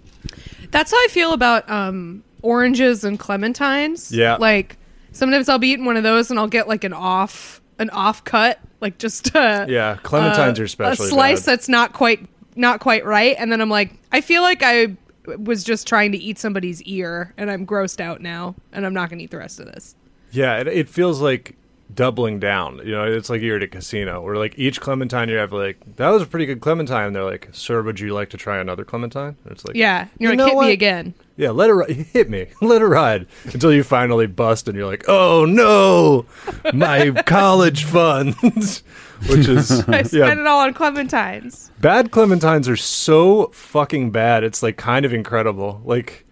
That's how I feel about um, oranges and clementines. Yeah. Like sometimes I'll be eating one of those and I'll get like an off an off cut, like just uh, yeah, clementines uh, are especially a slice bad. that's not quite not quite right, and then I'm like, I feel like I was just trying to eat somebody's ear, and I'm grossed out now, and I'm not gonna eat the rest of this. Yeah, it, it feels like doubling down. You know, it's like you're at a casino where like each clementine you have like that was a pretty good clementine. And they're like, "Sir, would you like to try another clementine?" And it's like, Yeah, you're You like hit what? me again. Yeah, let it ri- hit me, let it ride until you finally bust and you're like, "Oh no, my college funds." Which is I spent yeah, it all on clementines. bad clementines are so fucking bad. It's like kind of incredible. Like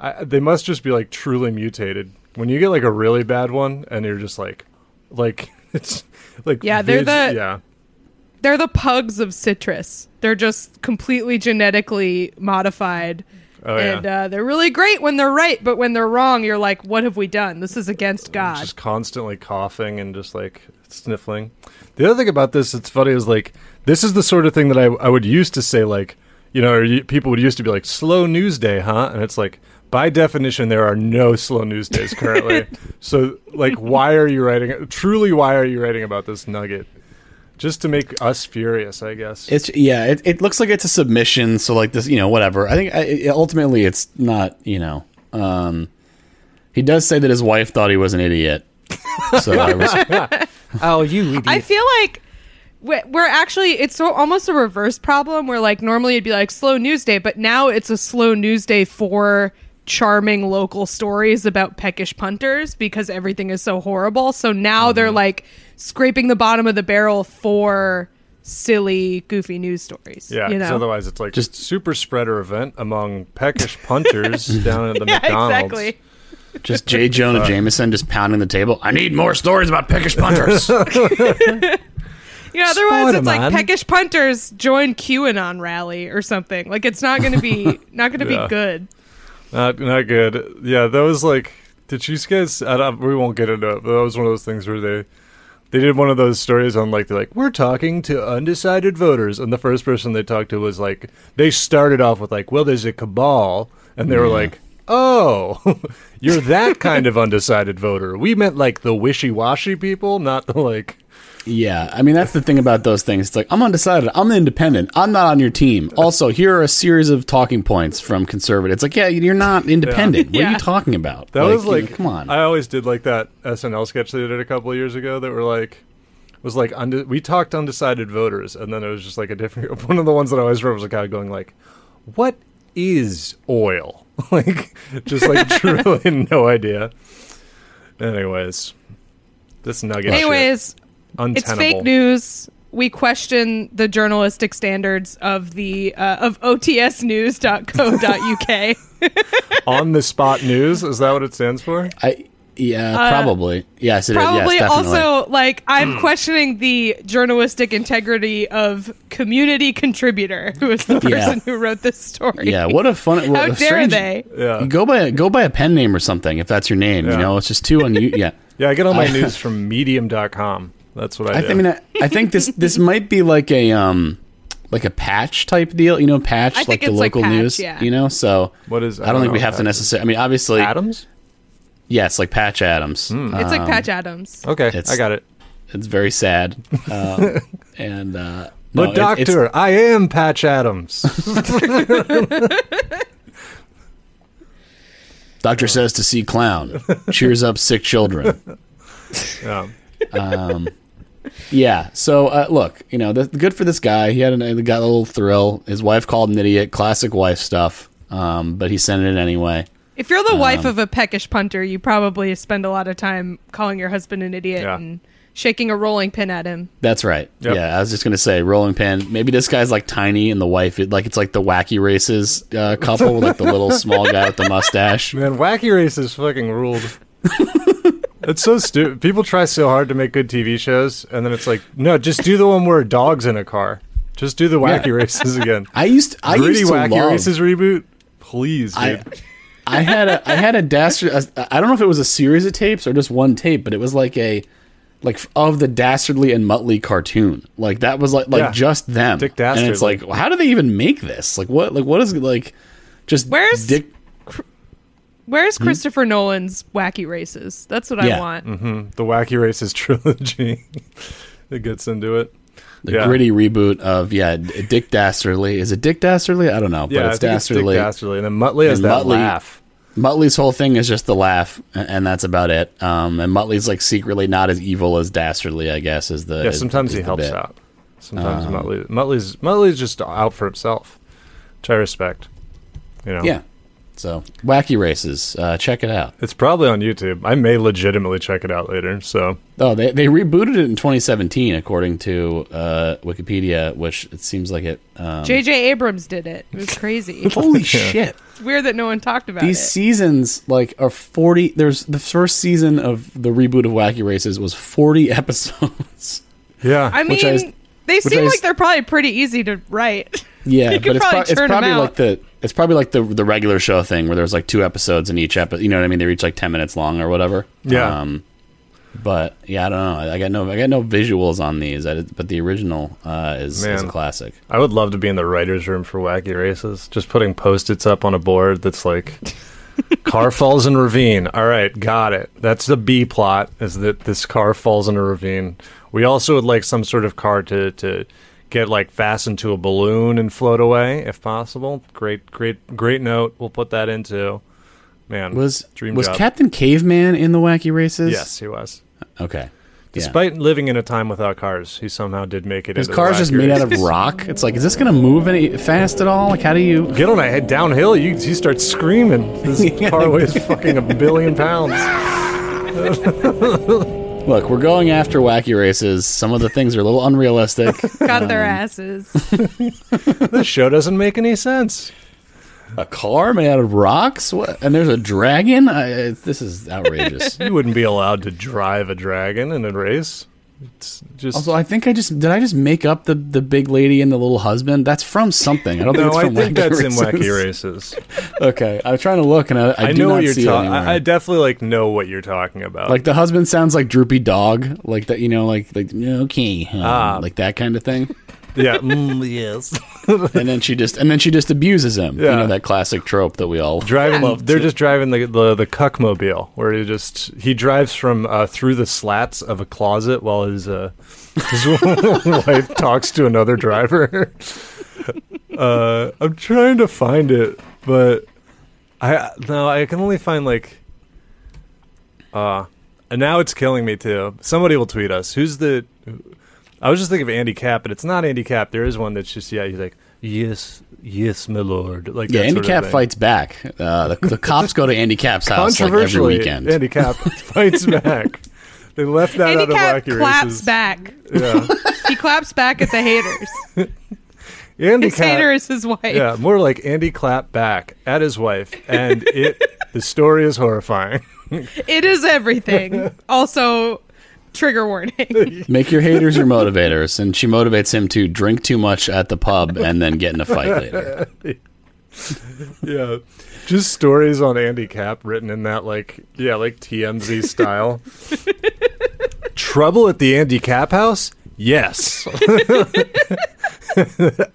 I, they must just be like truly mutated. When you get like a really bad one, and you're just like, like it's like Yeah, they're the- yeah. They're the pugs of citrus. They're just completely genetically modified. Oh, yeah. and uh, they're really great when they're right, but when they're wrong, you're like, "What have we done? This is against God." just constantly coughing and just like sniffling. The other thing about this, it's funny, is like this is the sort of thing that I I would used to say like you know, or people would used to be like slow news day, huh? And it's like by definition there are no slow news days currently. so like why are you writing truly why are you writing about this nugget? Just to make us furious, I guess. It's yeah. It, it looks like it's a submission. So like this, you know, whatever. I think I, it- ultimately it's not. You know, um, he does say that his wife thought he was an idiot. So I was, oh, you idiot. I feel like we- we're actually it's so almost a reverse problem where like normally it'd be like slow news day, but now it's a slow news day for charming local stories about peckish punters because everything is so horrible. So now they're Mm-hmm. like scraping the bottom of the barrel for silly, goofy news stories. Yeah, you 'cause know. otherwise it's like Just- just super spreader event among peckish punters down at the yeah, McDonald's. exactly. just J. Jonah uh, Jameson just pounding the table. I need more stories about peckish punters. You know, otherwise it's like peckish punters join QAnon rally or something. Like it's not going to be not going to Yeah. be good. Not not good. Yeah, that was like. Did you guys? I don't, we won't get into it. But that was one of those things where they they did one of those stories on like they're like we're talking to undecided voters, and the first person they talked to was like they started off with like, well, there's a cabal, and they were like. Oh, you're that kind of undecided voter. We meant like the wishy-washy people, not the like. Yeah, I mean that's the thing about those things. It's like I'm undecided. I'm independent. I'm not on your team. Also, here are a series of talking points from conservative. It's like, yeah, you're not independent. What are you talking about? That was you know, like, come on. I always did like that SNL sketch they did a couple of years ago that were like, was like, unde- we talked undecided voters, and then it was just like a different. One of the ones that I always remember was a guy going like, "What is oil?" like, just like truly no idea. Anyways, this nugget. Anyways, shit, untenable. it's fake news. We question the journalistic standards of the uh, of otsnews.co.uk. on the spot news. Is that what it stands for? I yeah, probably. Yes, it is. Uh, Probably yes, also like I'm questioning the journalistic integrity of community contributor, who is the person Yeah. who wrote this story. Yeah, what a fun. What How a dare strange- they? Yeah. Go by a, go by a pen name or something if that's your name. You know, it's just too unusual. yeah. Yeah, I get all my news from Medium.com. That's what I, I, do. th- I mean, I, I think this this might be like a um like a patch type deal. You know, patch I like the it's like local Patch, news. yeah. You know, so What is- I don't, think we have to necessarily. I mean, obviously, Adams. yes, like Patch Adams. It's like Um, Patch Adams. Okay, It's- I got it. It's very sad. Um, and uh, no, But it- it's- doctor, I am Patch Adams. doctor says to see clown, cheers up sick children. yeah. Yeah. So uh, look, you know, the, good for this guy. He had an, he got a little thrill. His wife called him an idiot. Classic wife stuff. Um, but he sent it anyway. If you're the Um, wife of a peckish punter, you probably spend a lot of time calling your husband an idiot Yeah. and shaking a rolling pin at him. That's right. Yep. Yeah, I was just gonna say rolling pin. Maybe this guy's like tiny, and the wife, it, like it's like the wacky races uh, couple, like the little small guy with the mustache. Man, Wacky races fucking ruled. it's so stupid. People try so hard to make good TV shows, and then it's like, no, just do the one where a dog's in a car. Just do the Wacky Races again. I used, to, I Gritty used to Wacky love. Races reboot, please, I, dude. I had a, I had a dastard. I don't know if it was a series of tapes or just one tape, but it was like a, like of the dastardly and Muttley cartoon. Like that was like like Yeah. just them. Dick Dastardly. And it's Dastardly. like, how do they even make this? Like what? Like what is it like? Just Where's- Dick? Where's Christopher Nolan's wacky races? That's what Hmm? Yeah. I want. the Wacky Races trilogy. it gets into it. The Yeah. gritty reboot of yeah, Dick Dastardly. Is it Dick Dastardly? I don't know, Yeah, but I it's think it's Dick Dastardly. Dastardly, and then Muttley has And that Muttley- laugh. Muttley's whole thing is just the laugh, and that's about it. Um, and Muttley's like secretly not as evil as Dastardly, I guess. Is the Yeah, sometimes is he the helps bit. out. Sometimes Um, Muttley, Muttley's Muttley's just out for himself, which I respect. You know, Yeah. So wacky races, uh, check it out. it's probably on YouTube. I may legitimately check it out later. So Oh, they they rebooted it in 2017, according to uh, Wikipedia, which it seems like it. Um, J.J. Abrams did it. It was crazy. holy shit! it's weird that no one talked about These it. seasons like are 40. There's the first season of the reboot of Wacky Races was 40 episodes. yeah, I which mean, I- they seem I like they're probably pretty easy to write. Yeah, You but could it's, probably prob- it's churn 'em probably out. like the it's probably like the the regular show thing where there's like two episodes in each episode. You know what I mean? They're each like 10 minutes long or whatever. Yeah. Um, But yeah, I don't know. I got no, I got no visuals on these. I but the original uh, is, is a classic. I would love to be in the writer's room for Wacky Races. Just putting post-its up on a board that's like, car falls in ravine. All right, got it. That's the B plot, is that this car falls in a ravine. We also would like some sort of car to, to get like fastened to a balloon and float away, if possible. Great, great, great note. We'll put that into, man, Was dream was job. Captain Caveman in the Wacky Races? Yes, he was. Okay. Yeah. Despite living in a time without cars, he somehow did make it. His into the car's just made out of rock. It's like, is this gonna move any fast at all? Like, how do you? Get on a head downhill, you you start screaming. This car weighs fucking a billion pounds. Look, we're going after wacky races. Some of the things are a little unrealistic. Got their um, asses. This show doesn't make any sense. a car made out of rocks, what? And there's a dragon. I, I- this is outrageous. You wouldn't be allowed to drive a dragon in a race. It's just also, I think I just did. I just make up the the big lady and the little husband. That's from something. I don't think no, it's I from think wacky that's races. in wacky races. Okay, I'm trying to look and I, I, I, do know not what you're talking. I, I definitely like know what you're talking about. like the husband sounds like droopy dog, like that. You know, like like okay, um, Ah. like that kind of thing. Yeah, mm, yes. and then she just and then she just abuses him. You know that classic trope that we all driving. love they're to- just driving the the the cuckmobile, where he just he drives from uh, through the slats of a closet while his uh, his wife talks to another driver. uh, I'm trying to find it, but I no, I can only find like. Uh, and now it's killing me too. Somebody will tweet us. Who's the? I was just thinking of Andy Capp, but it's not Andy Capp. There is one that's just yeah. He's like yes, yes, my lord. Like Yeah, Andy Capp fights back. Uh, the, the cops go to Andy Capp's house like every controversially, weekend. Andy Capp fights back. They left that out of Handicap wacky claps races. back. Yeah, He claps back at the haters. Andy His Cap. hater is his wife. Yeah, more like Andy clapped back at his wife, and it. the story is horrifying. It is everything. also, trigger warning. Make your haters your motivators, and she motivates him to drink too much at the pub and then get in a fight later. yeah, just stories on Andy Capp written in that like yeah like TMZ style. Trouble at the Andy Capp house? Yes, absolutely.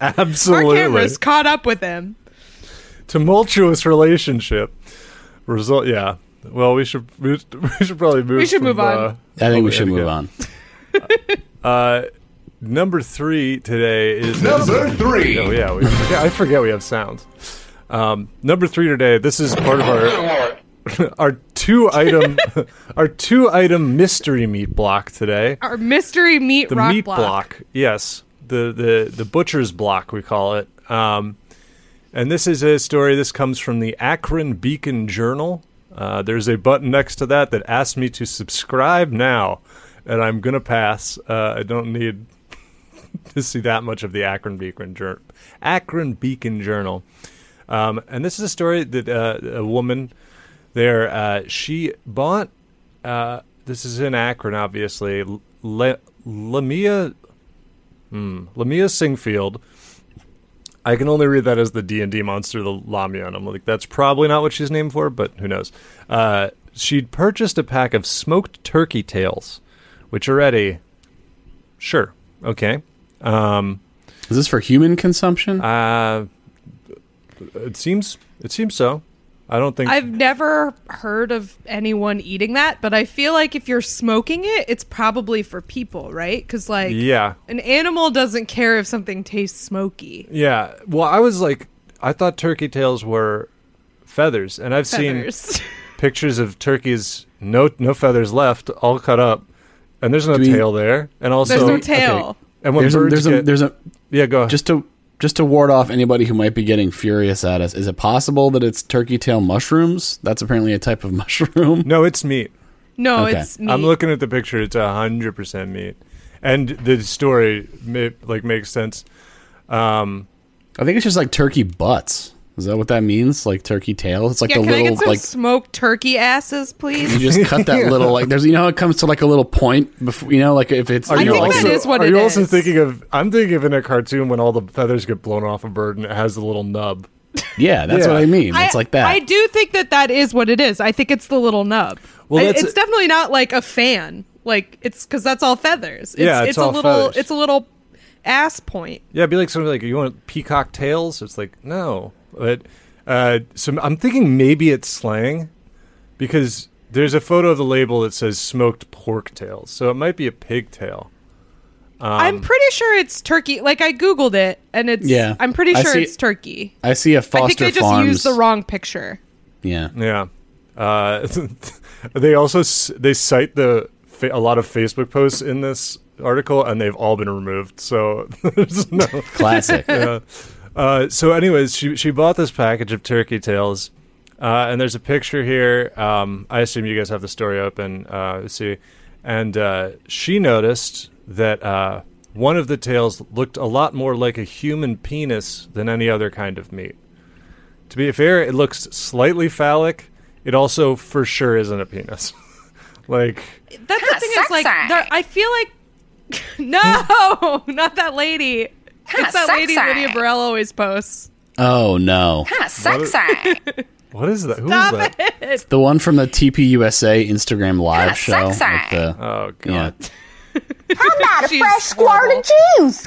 Our absolutely. cameras caught up with him. tumultuous relationship. Result, yeah. Well, we should we should probably move. We should from, move on. uh, I think we should move on. Uh, number three today is Number three. Oh yeah, we, yeah, I forget we have sounds. Um, number three today. This is part of our our two item our two item mystery meat block today. Our mystery meat The rock meat block. block. yes, the the the butcher's block we call it. Um, and this is a story. This comes from the Akron Beacon Journal. Uh, there's a button next to that that asks me to subscribe now, and I'm gonna pass. Uh, I don't need to see that much of the Akron Beacon Journal. Akron Beacon Journal. Um, and this is a story that uh, a woman there uh, she bought. Uh, this is in Akron, obviously. Le- Lamia, hmm, Lamia Singfield. I can only read that as the D and D monster, the Lamia, and I'm like, that's probably not what she's named for, but who knows? Uh, she'd purchased a pack of smoked turkey tails, which already, sure, okay. Um, Is this for human consumption? uh, it seems it seems so. I don't think I've never heard of anyone eating that, but I feel like if you're smoking it, it's probably for people, right? Because like Yeah, an animal doesn't care if something tastes smoky. yeah. Well, I was like, I thought turkey tails were feathers, and I've Feathers. seen pictures of turkeys no no feathers left, all cut up, and there's no Do we- tail there, and also There's no okay. tail. and when there's a, birds there's a get, there's a yeah go just to just to ward off anybody who might be getting furious at us. Is it possible that it's turkey tail mushrooms? That's apparently a type of mushroom. no, it's meat. No, Okay. it's meat. I'm looking at the picture; it's a hundred percent meat, and the story ma- like makes sense. Um, I think it's just like turkey butts. Is that what that means? Like turkey tail? It's like yeah, the can I little get some like smoked turkey asses, please? you just cut that little like there's you know how it comes to like a little point before you know like if it's Are I you know, think like that a- is what are it you also thinking of? I'm thinking of in a cartoon when all the feathers get blown off a bird and it has the little nub. yeah that's Yeah. what I mean. It's I, like that. I do think that that is what it is. I think it's the little nub. Well, I- that's- it's definitely not like a fan. Like it's because that's all feathers. It's, Yeah, it's a all little. feathers. It's a little ass point. Yeah, it'd be like something like you want peacock tails. It's like no, but uh, so I'm thinking maybe it's slang because there's a photo of the label that says smoked pork tails, so it might be a pigtail. Um, I'm pretty sure it's turkey. Like I googled it, and it's. Yeah. I'm pretty sure see- it's turkey. I see a I Foster I think they just used the wrong picture. Yeah. Yeah. Uh, they also they cite the a lot of Facebook posts in this article, and they've all been removed. So there's no. Classic. yeah. Uh, so, anyways, she she bought this package of turkey tails, uh, and there's a picture here. Um, I assume you guys have the story open. Uh, let's see, and uh, she noticed that uh, one of the tails looked a lot more like a human penis than any other kind of meat. To be fair, it looks slightly phallic. It also for sure isn't a penis. like, That's the thing is like there- I feel like no, not that lady. It's that lady Lydia Burrell always posts. Oh no. what is that? Who is Stop that? it. The one from the TPUSA Instagram live show. sexy. like the- Oh god. yeah. Not a She's fresh squirt horrible. of juice.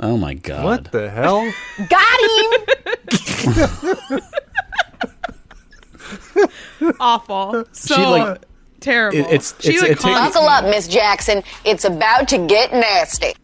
Oh my god. What the hell? Got him. Awful. So like- terrible. It- it's- she it's- like it takes- Buckle up, Miss Jackson. It's about to get nasty.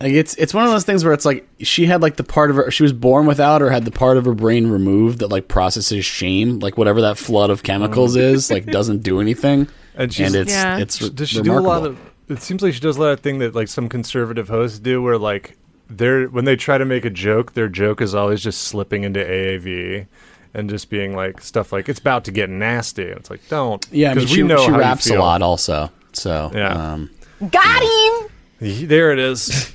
Like it's it's one of those things where it's like she had like the part of her she was born without or had the part of her brain removed that like processes shame like whatever that flood of chemicals is like doesn't do anything And she's- and it's Yeah. it's Does she remarkable. do a lot of? It seems like she does a lot of thing that like some conservative hosts do, where like they're when they try to make a joke, their joke is always just slipping into AAV and just being like stuff like it's about to get nasty. And it's like don't. yeah I mean 'cause she, we know she how you raps a lot also so Yeah. um Got him. There it is.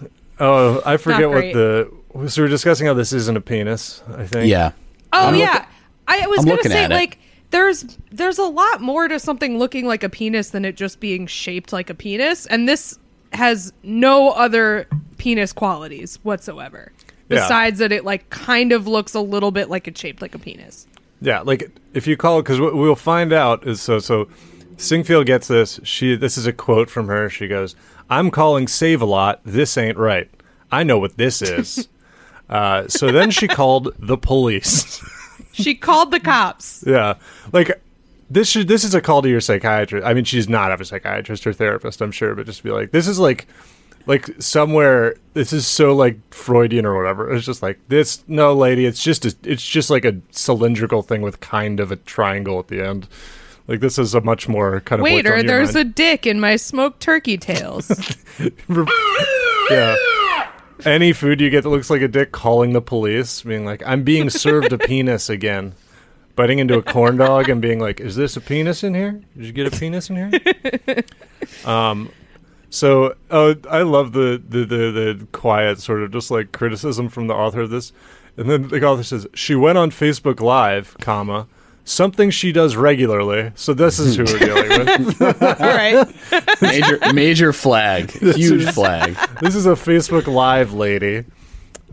oh, I forget what great. the. So we're discussing how this isn't a penis. I think. yeah Oh I'm yeah. looking- I was I'm gonna say at it. like there's there's a lot more to something looking like a penis than it just being shaped like a penis, and this has no other penis qualities whatsoever. Yeah. Besides that, it like kind of looks a little bit like it's shaped like a penis. Yeah, like if you call it, because what we'll find out is so so. Singfield gets this. She this is a quote from her. She goes, "I'm calling Save a Lot. This ain't right. I know what this is." uh, so then she called the police. She called the cops. yeah, like this should this is a call to your psychiatrist. I mean, she's not have a psychiatrist or therapist, I'm sure, but just be like, this is like. Like somewhere, this is so like Freudian or whatever. It's just like this. No, lady, it's just a, it's just like a cylindrical thing with kind of a triangle at the end. Like this is a much more kind of Waiter, there's mind. a dick in my smoked turkey tails. yeah. Any food you get that looks like a dick, calling the police, being like, "I'm being served a penis again," biting into a corn dog and being like, "Is this a penis in here? Did you get a penis in here?" um, so oh, I love the, the the the quiet sort of just like criticism from the author of this, and then the author says she went on Facebook Live, comma. Something she does regularly, so this is who we're dealing with. All right. major major flag huge flag this is a Facebook Live lady.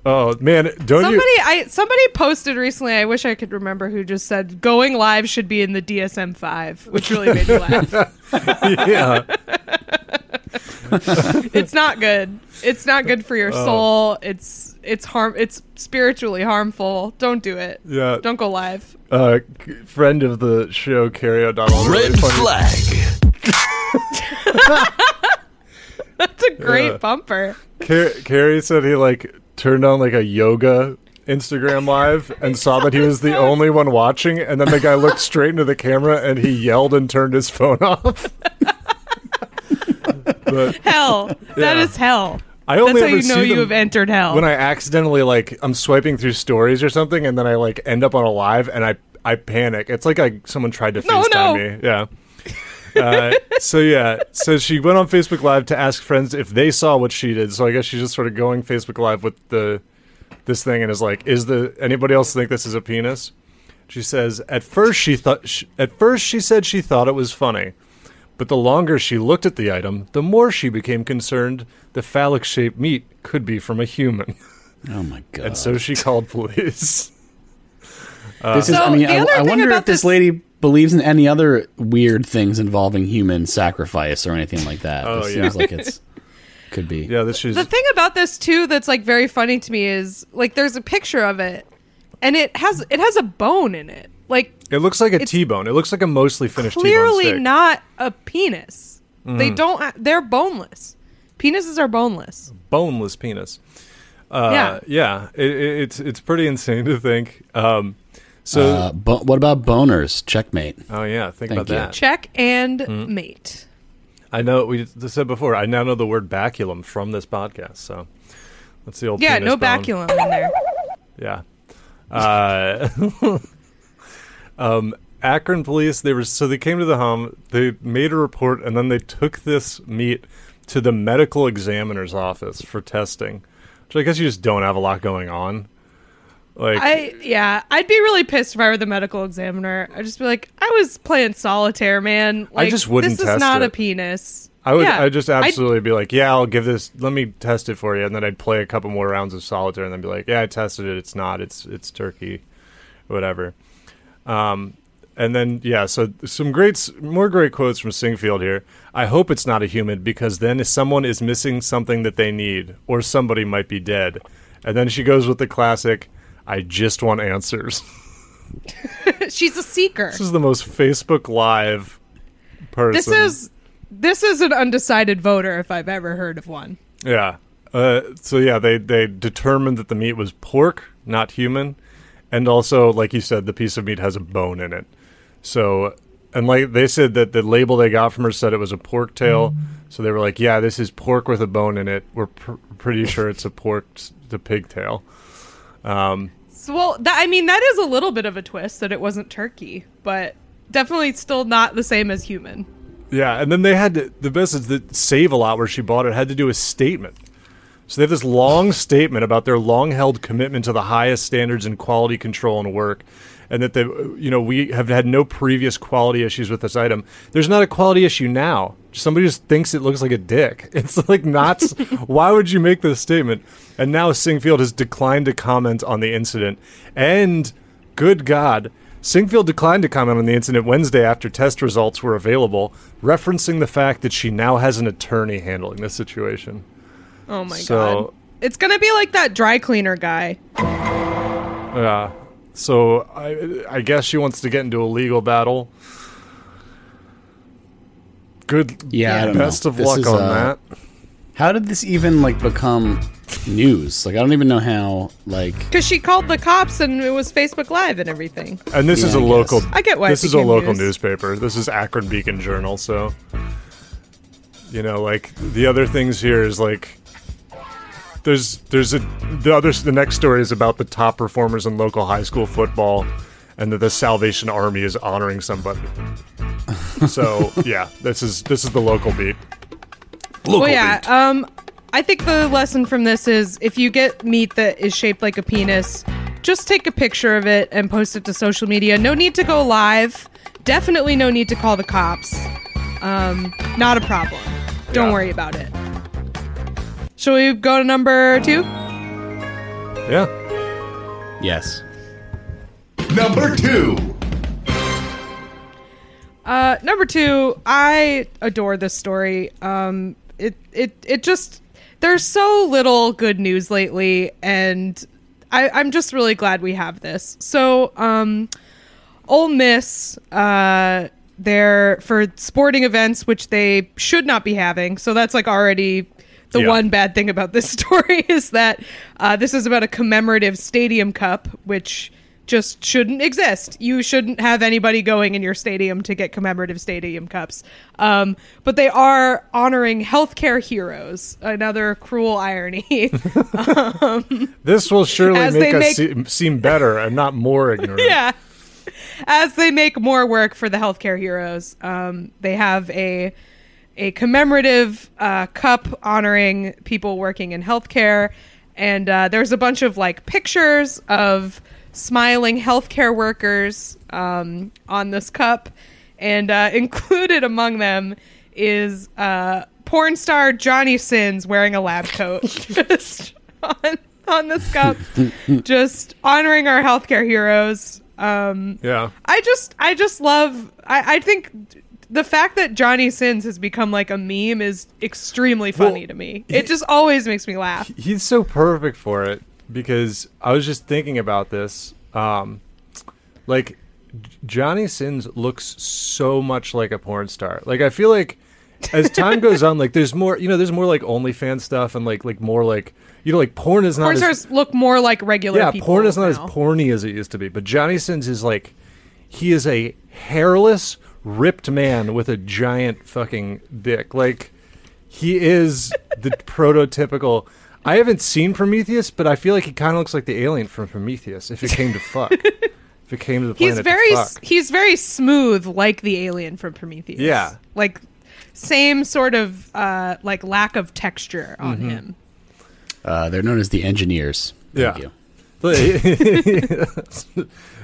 Oh man, don't Somebody you? I somebody posted recently, I wish I could remember who just said going live should be in the DSM five, which really made me laugh. Yeah, it's not good. It's not good for Oh. your soul. It's it's harm it's spiritually harmful. Don't do it. yeah. Don't go live. Uh, friend of the show, Carrie O'Donnell. Red funny- flag. That's a great Yeah. bumper. Car- Carrie said he like turned on like a yoga Instagram live and saw that he was the only one watching, and then the guy looked straight into the camera and he yelled and turned his phone off. but Hell. That Yeah. is hell. I only That's how ever you know see you them have entered hell. when I accidentally like I'm swiping through stories or something, and then I like end up on a live and I I panic. It's like I someone tried to No, FaceTime no. me. Yeah. Uh, so yeah, so she went on Facebook Live to ask friends if they saw what she did. So I guess she's just sort of going Facebook Live with the this thing and is like, "Is the anybody else think this is a penis?" She says, "At first she thought at first she said she thought it was funny, but the longer she looked at the item, the more she became concerned the phallic-shaped meat could be from a human, oh my god and so she called police." this is So, i mean i, I wonder if this this- lady believes in any other weird things involving human sacrifice or anything like that. Oh, this yeah. seems like it's could be. Yeah, this is The thing about this too that's like very funny to me is like there's a picture of it and it has it has a bone in it. Like It looks like a It's T-bone. It looks like a mostly finished T-bone clearly steak. Mm-hmm. not a penis. They don't they're boneless. Penises are boneless. boneless penis. Uh, Yeah. yeah. It, it, it's it's pretty insane to think. Um, so Uh, bo- what about boners? Checkmate. oh yeah, think thank about you. that. Check and Mm-hmm. mate. I know we just said before. I now know the word baculum from this podcast. So that's the old Yeah, penis no bone. baculum in there. Yeah. Uh, um, Akron police. They were so they came to the home. They made a report, and then they took this meat to the medical examiner's office for testing. Which I guess you just don't have a lot going on. Like I yeah, I'd be really pissed if I were the medical examiner. I'd just be like, I was playing solitaire, man. Like, just wouldn't This is not it. a penis. I would. Yeah, I just I'd- absolutely be like, yeah, I'll give this. Let me test it for you, and then I'd play a couple more rounds of solitaire, and then be like, yeah, I tested it. It's not. It's it's turkey, whatever. Um, and then yeah, so some great, more great quotes from Singfield here. I hope it's not a human because then if someone is missing something that they need, or somebody might be dead, and then she goes with the classic, "I just want answers." She's a seeker. this is the most Facebook Live person. This is this is an undecided voter if I've ever heard of one. Yeah. Uh, so yeah, they they determined that the meat was pork, not human, and also, like you said, the piece of meat has a bone in it. So, and like they said that the label they got from her said it was a pork tail. So they were like, "Yeah, this is pork with a bone in it. We're pr- pretty sure it's a pork, the pigtail." Um, So, well, that, I mean, that is a little bit of a twist that it wasn't turkey, but definitely still not the same as human. Yeah, and then they had to, the is that Save a Lot, where she bought it, had to do a statement. So they have this long statement about their long-held commitment to the highest standards in quality control and work, and that they, you know, we have had no previous quality issues with this item. There's not a quality issue now. Somebody just thinks it looks like a dick. It's like not. why would you make this statement? And now Singfield has declined to comment on the incident, and good God. Singfield declined to comment on the incident Wednesday after test results were available, referencing the fact that she now has an attorney handling this situation. Oh my So- god. It's going to be like that dry cleaner guy. Yeah. So I, I guess she wants to get into a legal battle. Good. Yeah, Best of This luck is, on uh, that. How did this even like become news? Like I don't even know how. Like Because she called the cops and it was Facebook Live and everything. And this is yeah, a I local. guess. I get why this is a local news. newspaper. This is Akron Beacon Journal. So, you know, like the other things here is like there's there's a the other the next story is about the top performers in local high school football, and that the Salvation Army is honoring somebody. so yeah, this is this is the local beat. Local Well, yeah. beat. Um, I think the lesson from this is if you get meat that is shaped like a penis, just take a picture of it and post it to social media. No need to go live. Definitely no need to call the cops. Um, not a problem. Don't Yeah. worry about it. Shall we go to number two? yeah. yes, Number two. Uh, number two, I adore this story. Um, it it it just there's so little good news lately, and I, I'm just really glad we have this. So, um, Ole Miss, uh, they're for sporting events, which they should not be having. So that's like already the Yeah. one bad thing about this story is that uh, this is about a commemorative stadium cup, which just shouldn't exist. You shouldn't have anybody going in your stadium to get commemorative stadium cups. Um, but they are honoring healthcare heroes. Another cruel irony. This will surely make us make- seem, seem better and not more ignorant. yeah. As they make more work for the healthcare heroes, um, they have a a commemorative uh, cup honoring people working in healthcare, and uh, there's a bunch of like pictures of smiling healthcare workers um, on this cup, and uh, included among them is uh, porn star Johnny Sins wearing a lab coat just on on this cup, just honoring our healthcare heroes. Yeah. I just I just love I, I think the fact that Johnny Sins has become like a meme is extremely funny Well, to me. It just always makes me laugh. He's so perfect for it because I was just thinking about this. Um, like Johnny Sins looks so much like a porn star. Like I feel like as time goes on, like there's more, you know, there's more like OnlyFans stuff and like like more like you know, like porn is not Porn stars look more like regular yeah, porn is not as porny as it used to be. But Johnny Sins is like he is a hairless, ripped man with a giant fucking dick. Like he is the prototypical. I haven't seen Prometheus, but I feel like he kind of looks like the alien from Prometheus. If it came to fuck, if it came to the planet He's very to fuck. he's very smooth like the alien from Prometheus. Yeah. Like same sort of uh like lack of texture on Mm-hmm. him. Uh, they're known as the engineers. Thank Yeah. you.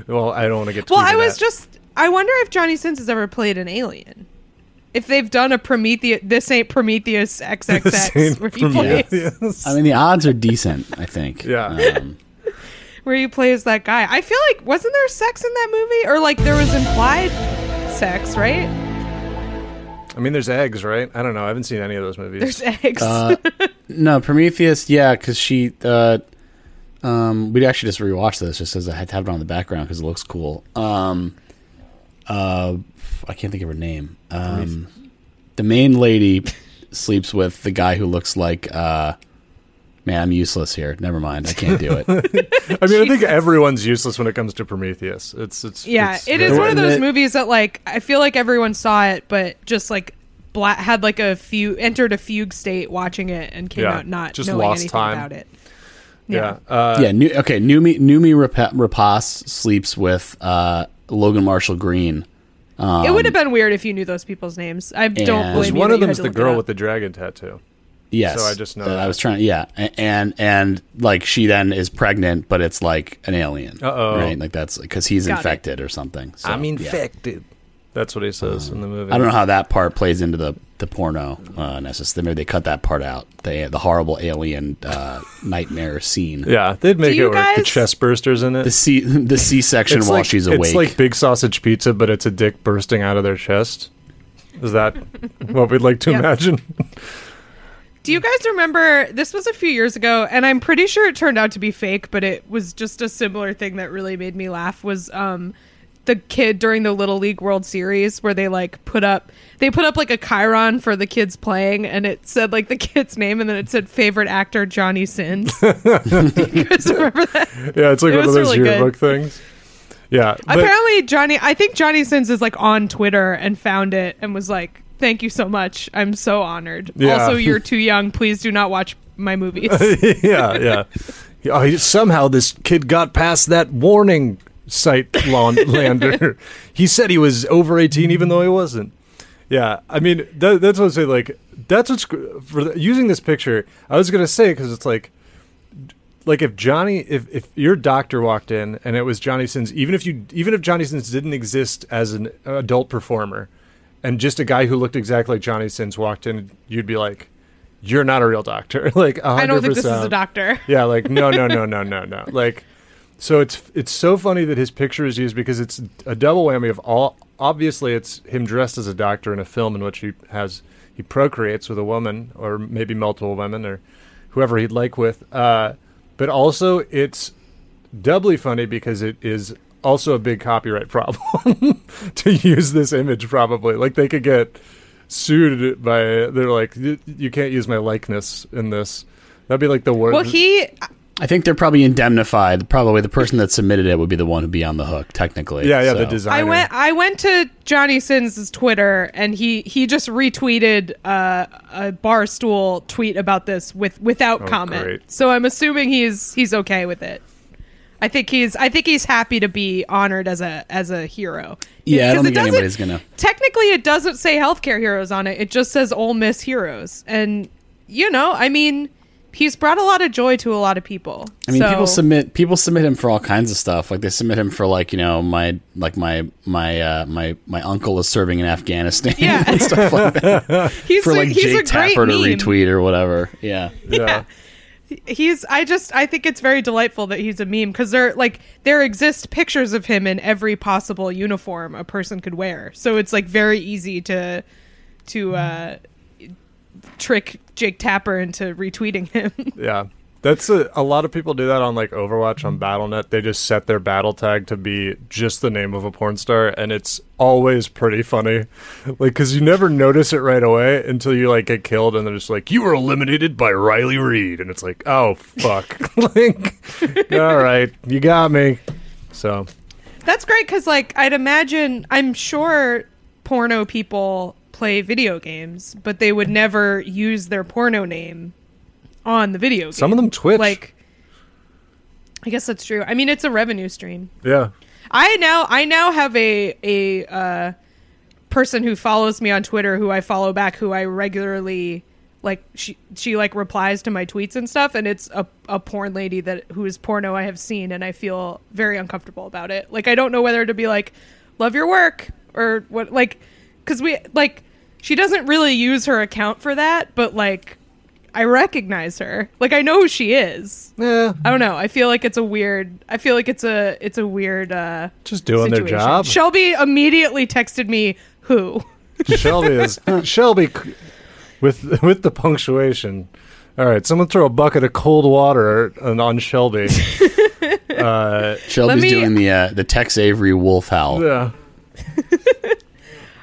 well, I don't want to get. Too Well, I was that. just I wonder if Johnny Sins has ever played an alien. If they've done a Prometheus, this ain't Prometheus XXX, Saint where he Prometheus. plays, I mean, the odds are decent. I think. Yeah. Um, where he plays that guy. I feel like wasn't there sex in that movie, or like there was implied sex, right? I mean, there's eggs, right? I don't know. I haven't seen any of those movies. There's eggs. Uh, no, Prometheus. Yeah, because she. Uh, um, we'd actually just rewatch this just as I had to have it on the background because it looks cool. Um, uh, I can't think of her name. Um, the main lady sleeps with the guy who looks like. Uh, man, I'm useless here. Never mind. I can't do it. I mean, I think everyone's useless when it comes to Prometheus. It's it's yeah, it's it is very- one of those it- movies that like I feel like everyone saw it, but just like bla- had like a few entered a fugue state watching it and came Yeah, out not just knowing lost anything time. about it. Yeah. Uh, yeah. New, okay. Noomi Noomi Rapa- Rapace sleeps with uh, Logan Marshall Green. it would have been weird if you knew those people's names. I don't and- blame one of you had them's the girl with the dragon tattoo. Yes. So I just know Uh, I was trying. Yeah, A- and and like she then is pregnant, but it's like an alien. Uh-oh. Right, like that's because he's Got it. infected or something. So, yeah. That's what he says in the movie. I don't know how that part plays into the the porno. Uh, necessarily, maybe they cut that part out. The the horrible alien uh, nightmare scene. Yeah, they'd make you it work. The chest bursters in it. The C the C section it's while like, she's awake. It's like big sausage pizza, but it's a dick bursting out of their chest. Is that what we'd like to Yep. imagine? Do you guys remember this was a few years ago and I'm pretty sure it turned out to be fake, but it was just a similar thing that really made me laugh was um the kid during the Little League World Series where they like put up they put up like a chyron for the kids playing and it said like the kid's name and then it said favorite actor Johnny Sins. You guys remember that? Yeah, it's like It one of those really good. yearbook things. Yeah, but Apparently Johnny I think Johnny Sins is like on Twitter and found it and was like Thank you so much. I'm so honored. Yeah. Also, you're too young. Please do not watch my movies. yeah, yeah. Oh, somehow this kid got past that warning sight lander. he said he was over 18 even though he wasn't. Yeah, I mean that, that's what I'm saying. Like that's what's for the, using this picture. I was gonna say because it's like, like if Johnny, if if your doctor walked in and it was Johnny Sins, even if you, even if Johnny Sins didn't exist as an adult performer, and just a guy who looked exactly like Johnny Sins walked in, you'd be like, you're not a real doctor. like 100%. I don't think this is a doctor. Yeah, like no, no, no, no, no, no. Like, so it's it's so funny that his picture is used because it's a double whammy of all. Obviously, it's him dressed as a doctor in a film in which he has he procreates with a woman or maybe multiple women or whoever he'd like with. Uh, but also, it's doubly funny because it is also a big copyright problem to use this image. Probably, like they could get sued by. They're like, "You- can't use my likeness in this. That'd be like the worst. Well, he I think they're probably indemnified. Probably the person that submitted it would be the one who'd be on the hook, technically. Yeah, yeah, the designer. I went I went to Johnny Sins' Twitter and he he just retweeted uh, a barstool tweet about this with without Oh, comment. great. So I'm assuming he's he's okay with it. I think he's I think he's happy to be honored as a as a hero. Yeah, I don't think anybody's gonna- Technically, it doesn't say healthcare heroes on it. It just says Ole Miss heroes, and you know, I mean, he's brought a lot of joy to a lot of people. I mean, So- people submit people submit him for all kinds of stuff. Like they submit him for like you know my like my my uh, my my uncle is serving in Afghanistan Yeah. and stuff like that he's for a, like he's Jake a Tapper to meme. retweet or whatever. Yeah, yeah. he's I just I think it's very delightful that he's a meme because there like there exist pictures of him in every possible uniform a person could wear. So it's like very easy to to uh trick Jake Tapper into retweeting him. Yeah. That's a, a lot of people do that on like Overwatch on BattleNet. They just set their battle tag to be just the name of a porn star, and it's always pretty funny. Like, because you never notice it right away until you like get killed, and they're just like, "You were eliminated by Riley Reid," and it's like, "Oh fuck!" like, all right, you got me. So That's great because, like, I'd imagine, I'm sure porno people play video games, but they would never use their porno name on the video game. some of them Twitch, like, I guess that's true. I mean, it's a revenue stream. yeah, I now, I now have a a uh, person who follows me on Twitter, who I follow back, who I regularly like. She she like replies to my tweets and stuff, and it's a a porn lady that who is porno I have seen, and I feel very uncomfortable about it. Like, I don't know whether to be like, love your work or what, like, because we like she doesn't really use her account for that, but like. I recognize her. Like I know who she is. yeah, I don't know. I feel like it's a weird. I feel like it's a it's a weird. uh just doing their job. Shelby immediately texted me who. Shelby is Shelby with with the punctuation. All right, someone throw a bucket of cold water on on Shelby. uh, Shelby's me- doing the uh, the Tex Avery wolf howl. yeah.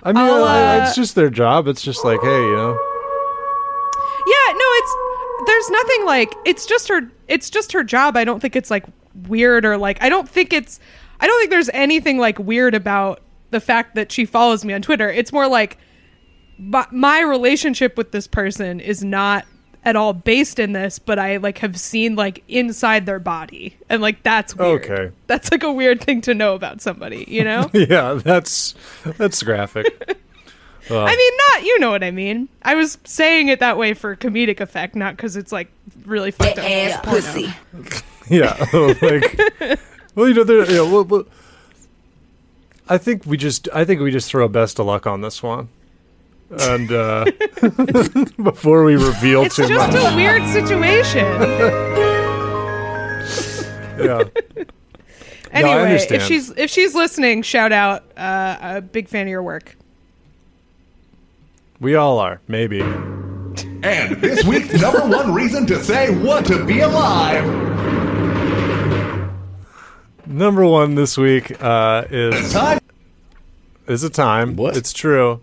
I mean, uh, it's just their job. It's just like, hey, you know, Yeah, no, it's there's nothing like it's just her. It's just her job. I don't think it's like weird or like I don't think it's. I don't think there's anything like weird about the fact that she follows me on Twitter. It's more like my, my relationship with this person is not at all based in this, but I like have seen like inside their body, and like that's weird. Okay. That's like a weird thing to know about somebody, you know. yeah, that's that's graphic. Uh, I mean, not you know what I mean. I was saying it that way for comedic effect, not because it's like really fucked up. Ass pussy. yeah, like, well, you know, there. Yeah, well, well, I think we just, I think we just throw best of luck on this one, and uh, before we reveal It's too just a weird situation. yeah. Anyway, understand. if she's if she's listening, shout out. Uh, a big fan of your work. We all are, maybe. And this week's number one reason to say what to be alive. Number one this week uh, is Time is a time. What? It's true.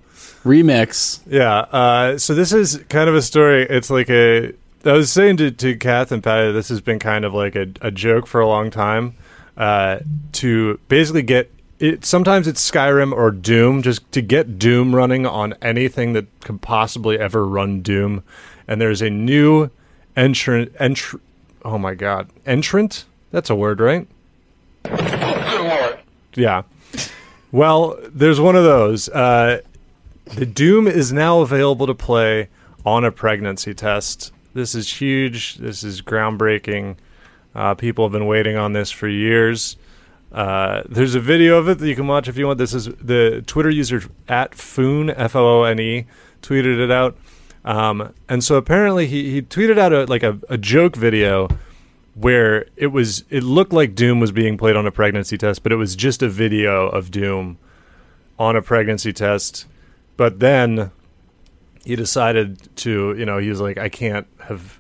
Remix. Yeah. Uh, so this is kind of a story. It's like a. I was saying to to Kath and Patty, this has been kind of like a, a joke for a long time. Uh, to basically get it. Sometimes it's Skyrim or Doom. Just to get Doom running on anything that could possibly ever run Doom. And there's a new entrant. Entr- oh my god, entrant. That's a word, right? Yeah. Well, there's one of those. Uh, the Doom is now available to play on a pregnancy test. This is huge. This is groundbreaking. Uh, people have been waiting on this for years. Uh, there's a video of it that you can watch if you want. This is the Twitter user at Foone F O O N E tweeted it out, um, and so apparently he, he tweeted out a, like a, a joke video where it was it looked like Doom was being played on a pregnancy test, but it was just a video of Doom on a pregnancy test. But then he decided to, you know, he was like, I can't have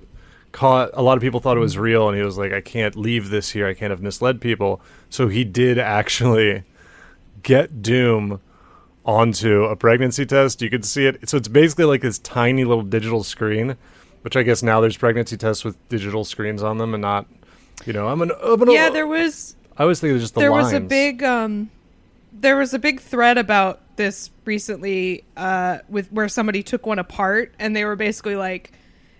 caught. A lot of people thought it was real, and he was like, I can't leave this here. I can't have misled people. So he did actually get Doom onto a pregnancy test. You could see it. So it's basically like this tiny little digital screen, which I guess now there's pregnancy tests with digital screens on them and not, you know, I'm an. I'm an Yeah, there was I was thinking just the there lines. was a big um there was a big thread about this recently uh with where somebody took one apart and they were basically like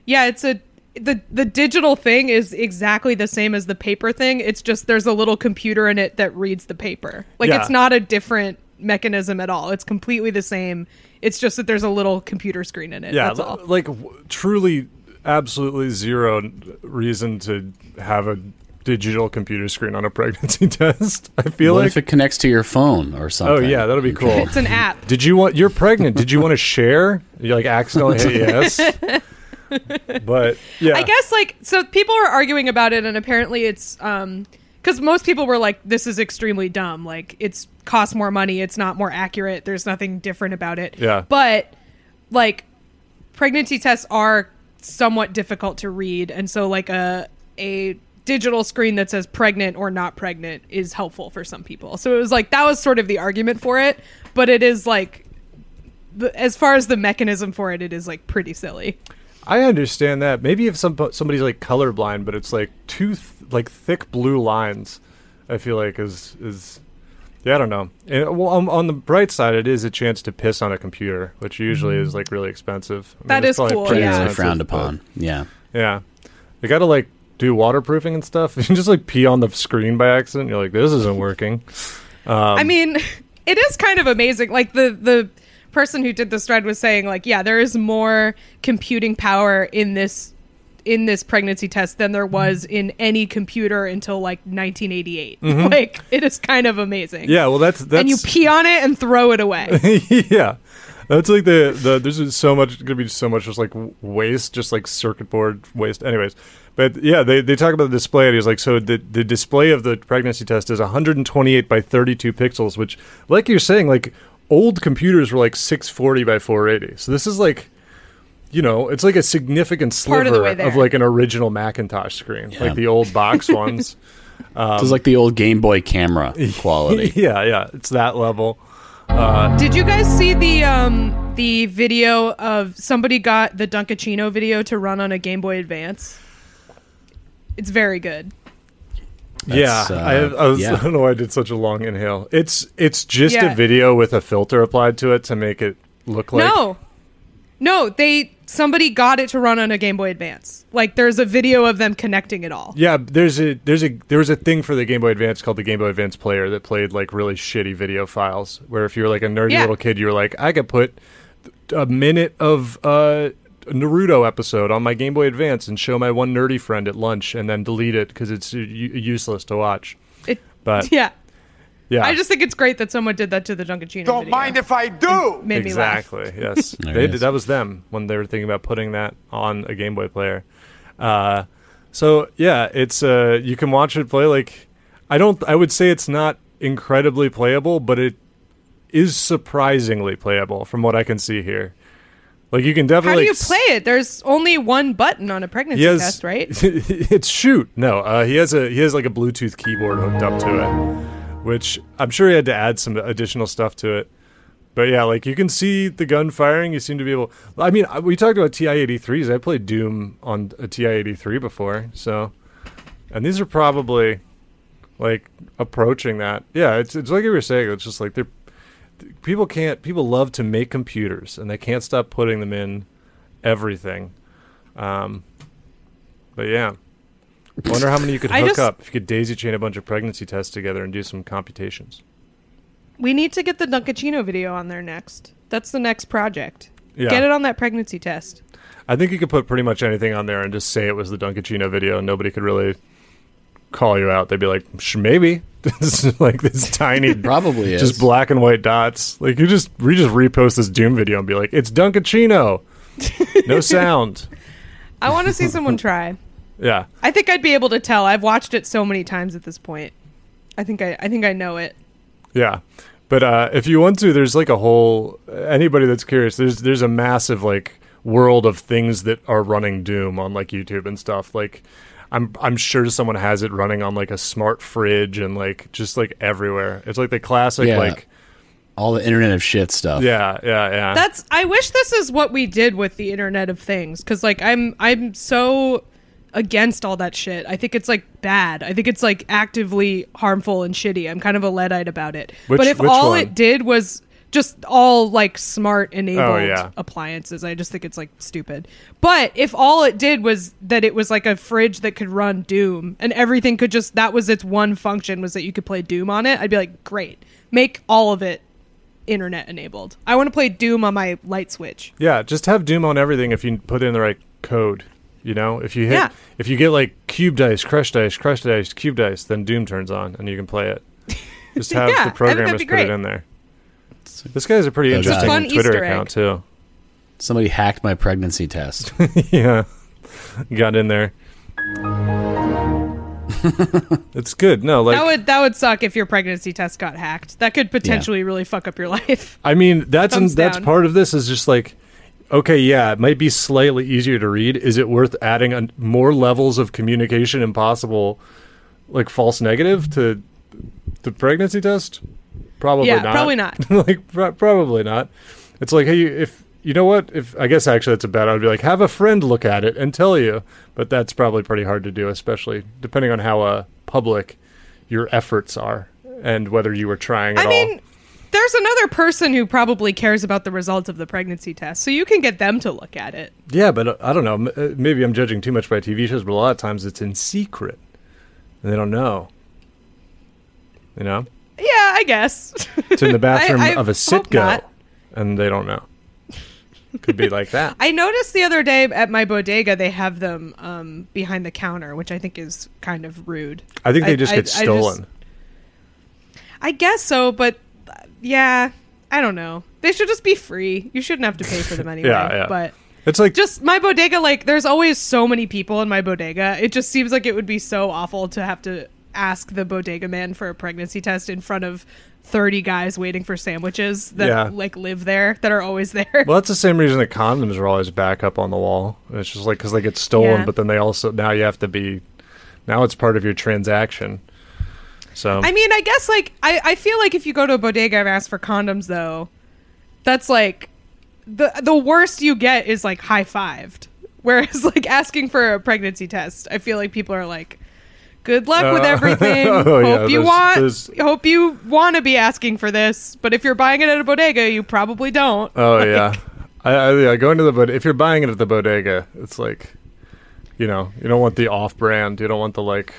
yeah it's a the the digital thing is exactly the same as the paper thing. It's just there's a little computer in it that reads the paper. Like Yeah. it's not a different mechanism at all. It's completely the same. It's just that there's a little computer screen in it. Yeah, that's all. like w- truly, absolutely zero reason to have a digital computer screen on a pregnancy test. I feel What like. if it connects to your phone or something. oh yeah, that'll be cool. it's an app Did you want? You're pregnant. Did you want to share? You like accidentally hit yes. but yeah, I guess like so people were arguing about it, and apparently it's um because most people were like, "This is extremely dumb. Like it's costs more money. It's not more accurate. There's nothing different about it." Yeah. But like pregnancy tests are somewhat difficult to read, and so like a a digital screen that says pregnant or not pregnant is helpful for some people. So it was like that was sort of the argument for it, but it is like the, as far as the mechanism for it, it is like pretty silly. I understand that. Maybe if some somebody's like colorblind, but it's like two th- like thick blue lines. I feel like is is yeah, I don't know. And, well, on, on the bright side, it is a chance to piss on a computer, which usually is like really expensive. I Mm-hmm. That it's is probably cool, pretty yeah. Frowned upon. Yeah. Yeah, they got to like do waterproofing and stuff. You just like pee on the screen by accident. You're like, this isn't working. I um, mean, it is kind of amazing. Like the the person who did this thread was saying, like, yeah, there is more computing power in this in this pregnancy test than there mm-hmm. was in any computer until like 1988. Mm-hmm. Like, it is kind of amazing. Yeah, well, that's that's and you pee on it and throw it away. yeah. That's like the, the there's just so much gonna be so much just like waste, just like circuit board waste. Anyways, but yeah, they, they talk about the display. And he's like, so the the display of the pregnancy test is 128 by 32 pixels, which, like you're saying, like old computers were like 640 by 480. So this is like, you know, it's like a significant sliver of of, like an original Macintosh screen, Yeah. like the old box ones. this is like the old Game Boy camera quality. yeah, yeah, it's that level. Did you guys see the um the video of somebody got the Dunkaccino video to run on a Game Boy Advance? It's very good. yeah, uh, I, have, I, was, yeah. I don't know why I did such a long inhale. It's it's just Yeah. a video with a filter applied to it to make it look like. no, no, they somebody got it to run on a Game Boy Advance. Like there's a video of them connecting it all. Yeah, there's a there's a there was a thing for the Game Boy Advance called the Game Boy Advance Player that played like really shitty video files. Where if you were like a nerdy Yeah. little kid, you were like, I could put a minute of uh, a Naruto episode on my Game Boy Advance and show my one nerdy friend at lunch, and then delete it because it's useless to watch. It, But yeah, yeah, I just think it's great that someone did that to the Dunkaccino. Don't video. mind if I do. Made me laugh. exactly. Yes, they did, that was them when they were thinking about putting that on a Game Boy player. Uh, so yeah, it's uh, you can watch it play. Like I don't, I would say it's not incredibly playable, but it is surprisingly playable from what I can see here. Like you can definitely. How do you play it? There's only one button on a pregnancy He has, test, right? it's shoot. No, uh, he has a he has like a Bluetooth keyboard hooked up to it, which I'm sure he had to add some additional stuff to it. But yeah, like you can see the gun firing. You seem to be able. I mean, we talked about TI-83s. I played Doom on a TI-83 before, so and these are probably like approaching that. Yeah, it's it's like you were saying. It's just like they're people can't people love to make computers and they can't stop putting them in everything. Um, but yeah, I wonder how many you could hook just- up if you could daisy chain a bunch of pregnancy tests together and do some computations. We need to get the Dunkaccino video on there next. That's the next project. Yeah. Get it on that pregnancy test. I think you could put pretty much anything on there and just say it was the Dunkaccino video, and nobody could really call you out. They'd be like, maybe this is like this tiny, Probably is. just black and white dots. Like you just we just repost this Doom video and be like, it's Dunkaccino, no sound. I want to see someone try. Yeah, I think I'd be able to tell. I've watched it so many times at this point. I think I, I think I know it. Yeah. But uh, if you want to, there's like a whole anybody that's curious. There's there's a massive like world of things that are running Doom on like YouTube and stuff. Like I'm I'm sure someone has it running on like a smart fridge and like just like everywhere. It's like the classic Yeah. like All the Internet of Shit stuff. yeah yeah yeah. That's. I wish this is what we did with the Internet of Things, because like I'm I'm so against all that shit. I think it's like bad. I think it's like actively harmful and shitty. I'm kind of a Luddite about it. Which- but if all one? it did was just all like smart enabled Oh, yeah. appliances, I just think it's like stupid. But if all it did was that it was like a fridge that could run Doom and everything could just that was its one function was that you could play Doom on it, I'd be like, great. Make all of it internet enabled. I want to play Doom on my light switch. yeah, just have Doom on everything if you put in the right code. You know, if you hit Yeah. if you get like cube dice, crush dice, crush dice, cube dice, then Doom turns on and you can play it. Just have Yeah, the think that'd programmers put it in there. This guy has a pretty That's interesting fun Twitter Easter egg. account too. Somebody hacked my pregnancy test. yeah, got in there. it's good. No, like that would that would suck if your pregnancy test got hacked. That could potentially really fuck up your life. I mean, that's Thumbs that's part of this is just like, okay, yeah, it might be slightly easier to read. Is it worth adding a, more levels of communication and possible, like false negative to the pregnancy test? Probably Yeah, not. probably not. like pro- probably not. It's like, hey, if you know what, if I guess actually that's a bad. I'd be like, have a friend look at it and tell you. But that's probably pretty hard to do, especially depending on how uh, public your efforts are and whether you were trying at I all. There's another person who probably cares about the results of the pregnancy test, so you can get them to look at it. Yeah, but uh, I don't know. Uh, Maybe I'm judging too much by TV shows, but a lot of times it's in secret, and they don't know. You know, Yeah, I guess. it's in the bathroom I of a sitco, and they don't know. Could be like that. I noticed the other day at my bodega they have them um, behind the counter, which I think is kind of rude. I think they just I- get I stolen. I guess so, but yeah, I don't know. They should just be free. You shouldn't have to pay for them anyway. Yeah, yeah. But it's like just my bodega, like there's always so many people in my bodega. It just seems like it would be so awful to have to ask the bodega man for a pregnancy test in front of 30 guys waiting for sandwiches that Yeah. like live there that are always there. well, that's the same reason that condoms are always back up on the wall. It's just like because they get stolen, Yeah. but then they also now you have to be now it's part of your transaction. So I mean, I guess like I, I feel like if you go to a bodega and ask for condoms though, that's like the the worst you get is like high fived. Whereas like asking for a pregnancy test, I feel like people are like, Good luck with Uh, everything. oh, hope yeah, you there's- want there's- hope you want to be asking for this, but if you're buying it at a bodega, you probably don't. Oh Like, yeah, I, I yeah, going to the bodega. If you're buying it at the bodega, it's like, you know, you don't want the off-brand. You don't want the like,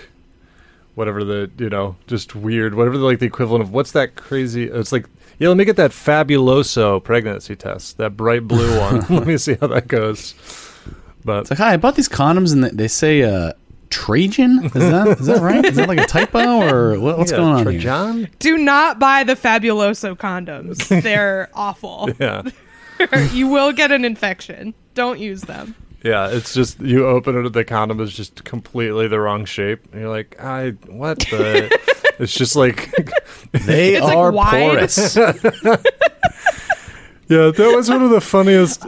whatever the you know, just weird, whatever the like the equivalent of what's that crazy? It's like, yeah, let me get that fabuloso pregnancy test, that bright blue one. let me see how that goes. But It's like, hi, I bought these condoms and they- they say uh, Trajan. Is that is that right? Is that like a typo or what, what's yeah, going on here? Trajan? Do not buy the Fabuloso condoms. They're awful. Yeah. you will get an infection. Don't use them. Yeah, it's just you open it, the condom is just completely the wrong shape, and you're like, I what the? it's just like They It's, like, are wide. porous. Yeah, that was one of the funniest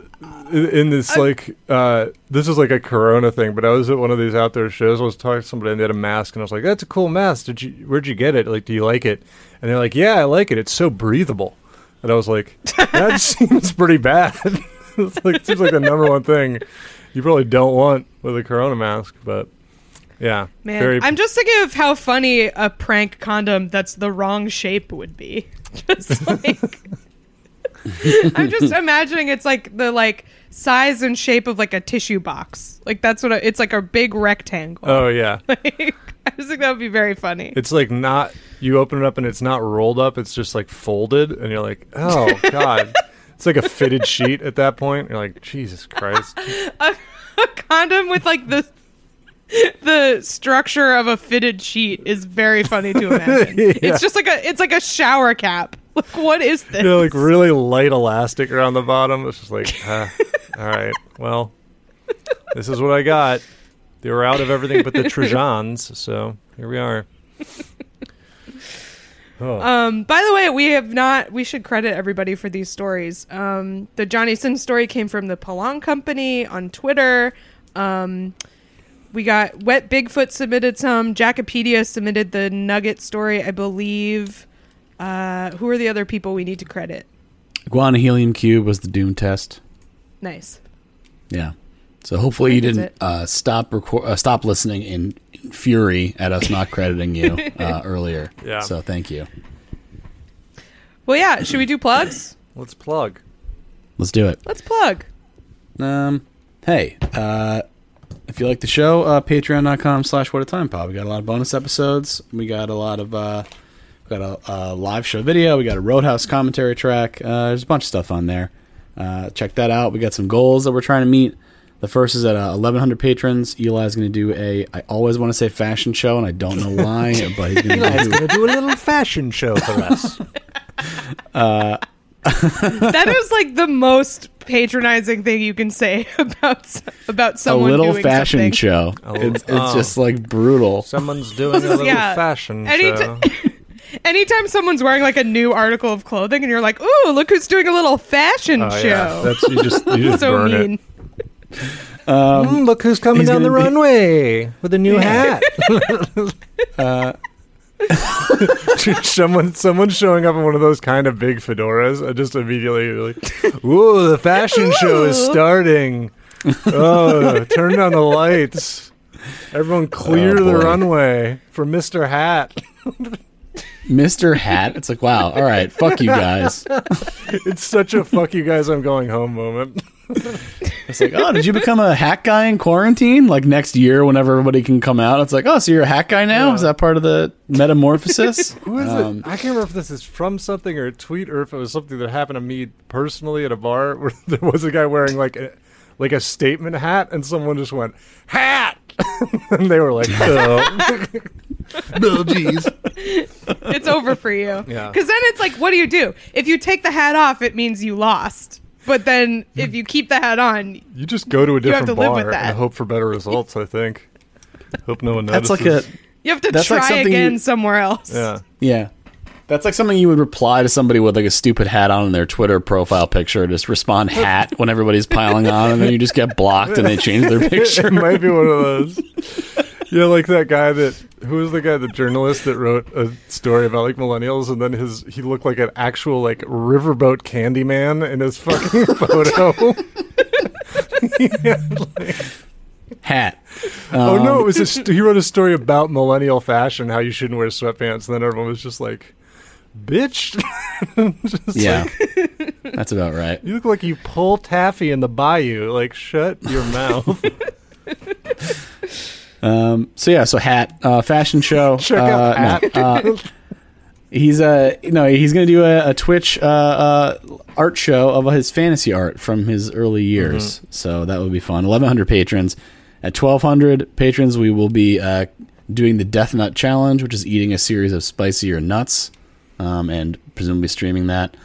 in, in this like uh this was like a corona thing, but I was at one of these outdoor shows, I was talking to somebody and they had a mask and I was like, That's a cool mask. Did you where'd you get it? Like, do you like it? And they're like, Yeah, I like it. It's so breathable. And I was like, That seems pretty bad. it's like it seems like the number one thing you probably don't want with a corona mask, but yeah. Man, very I'm just thinking of how funny a prank condom that's the wrong shape would be. Just like I'm just imagining it's like the like size and shape of like a tissue box. Like that's what I, it's like a big rectangle. Oh yeah. Like, I just think that would be very funny. It's like not you open it up and it's not rolled up, it's just like folded and you're like, "Oh god." It's like a fitted sheet at that point. You're like, "Jesus Christ." a condom with like the the structure of a fitted sheet is very funny to imagine. Yeah. It's just like a it's like a shower cap. Like what is this? You know, like really light elastic around the bottom. It's just like, all right. Well, this is what I got. They were out of everything but the Trojans, so here we are. Oh. Um, by the way, we have not. We should credit everybody for these stories. Um, the Johnny Sin story came from the Palong Company on Twitter. Um, we got Wet Bigfoot submitted some. Jackopedia submitted the Nugget story, I believe. Uh, who are the other people we need to credit? Guana Helium Cube was the Doom test. Nice. Yeah. So hopefully you didn't uh, stop record, uh, stop listening in, in fury at us not crediting you uh, earlier. Yeah. So thank you. Well, yeah. Should we do plugs? Let's plug. Let's do it. Let's plug. Um, hey, uh, if you like the show, uh, patreon.com slash what a time pod. We got a lot of bonus episodes. We got a lot of, uh, we got a, a live show video. We got a Roadhouse commentary track. Uh, there's a bunch of stuff on there. Uh, check that out. We got some goals that we're trying to meet. The first is at uh, 1,100 patrons. Eli's going to do a, I always want to say fashion show, and I don't know why, but he's going to do do a little fashion show for us. that is like the most patronizing thing you can say about s- about a someone little doing fashion something. show. little- It's, it's oh. just like brutal. Someone's doing a little Yeah. fashion Any show. t- Anytime someone's wearing like a new article of clothing and you're like, "Ooh, look who's doing a little fashion Oh, show." yeah. That's you just you just so burn mean. it. Mm, look who's coming he's down the be- runway with a new hat. someone someone showing up in one of those kind of big fedoras, I just immediately like, "Ooh, the fashion show is starting! Oh, turn down the lights! Everyone, clear Oh, the runway for Mister Hat." Mr. Hat. It's like, wow, all right, fuck you guys. It's such a "fuck you guys, I'm going home" moment. It's like, oh, did you become a hat guy in quarantine? Like next year, whenever everybody can come out, it's like, oh, so you're a hat guy now? Yeah. Is that part of the metamorphosis? Who is Um, it? I can't remember if this is from something or a tweet or if it was something that happened to me personally at a bar where there was a guy wearing like a like a statement hat and someone just went hat and they were like oh. No, jeez. it's over for you. Yeah. Because then it's like, what do you do? If you take the hat off, it means you lost. But then if you keep the hat on, you just go to a have different to live with bar that. and hope for better results I think hope no one notices. That's like a, you have to That's like try something again you- somewhere else. yeah yeah. That's like something you would reply to somebody with like a stupid hat on in their Twitter profile picture. Just respond hat when everybody's piling on, and then you just get blocked and they change their picture. it might be one of those yeah like that guy that who was the guy the journalist that wrote a story about like millennials and then his he looked like an actual like riverboat candy man in his fucking photo Hat. Oh Um, no! It was a st- he wrote a story about millennial fashion, how you shouldn't wear sweatpants, and then everyone was just like, "Bitch, Just Yeah. like, That's about right. you look like you pull taffy in the bayou. Like, shut your mouth." Um, so yeah, so hat uh, fashion show. Check uh, out hat. no, uh, he's uh, you know he's gonna do a, a Twitch uh, uh, art show of his fantasy art from his early years. Mm-hmm. So that would be fun. Eleven hundred patrons. At twelve hundred patrons, we will be uh, doing the Death Nut Challenge, which is eating a series of spicier nuts, um, and presumably streaming that.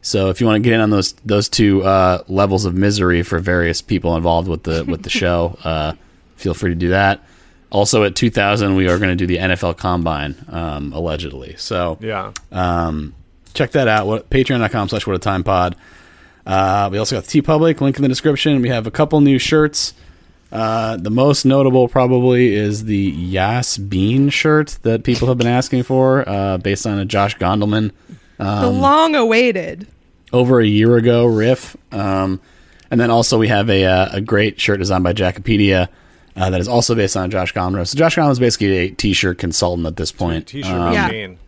So if you want to get in on those those two uh, levels of misery for various people involved with the with the show, uh, feel free to do that. Also at 2000, we are going to do the NFL Combine, um, allegedly. So yeah, um, check that out. What, Patreon.com slash What a Time Pod. Uh, we also got the TeePublic, link in the description. We have a couple new shirts. Uh, the most notable probably is the Yas Bean shirt that people have been asking for, uh, based on a Josh Gondelman The Um, long awaited. over a year ago riff. Um, and then also we have a, uh, a great shirt designed by Jackopedia uh, that is also based on Josh Gondelman. So Josh Gondelman is basically a t-shirt consultant at this point. t-shirt Um, Yeah. machine.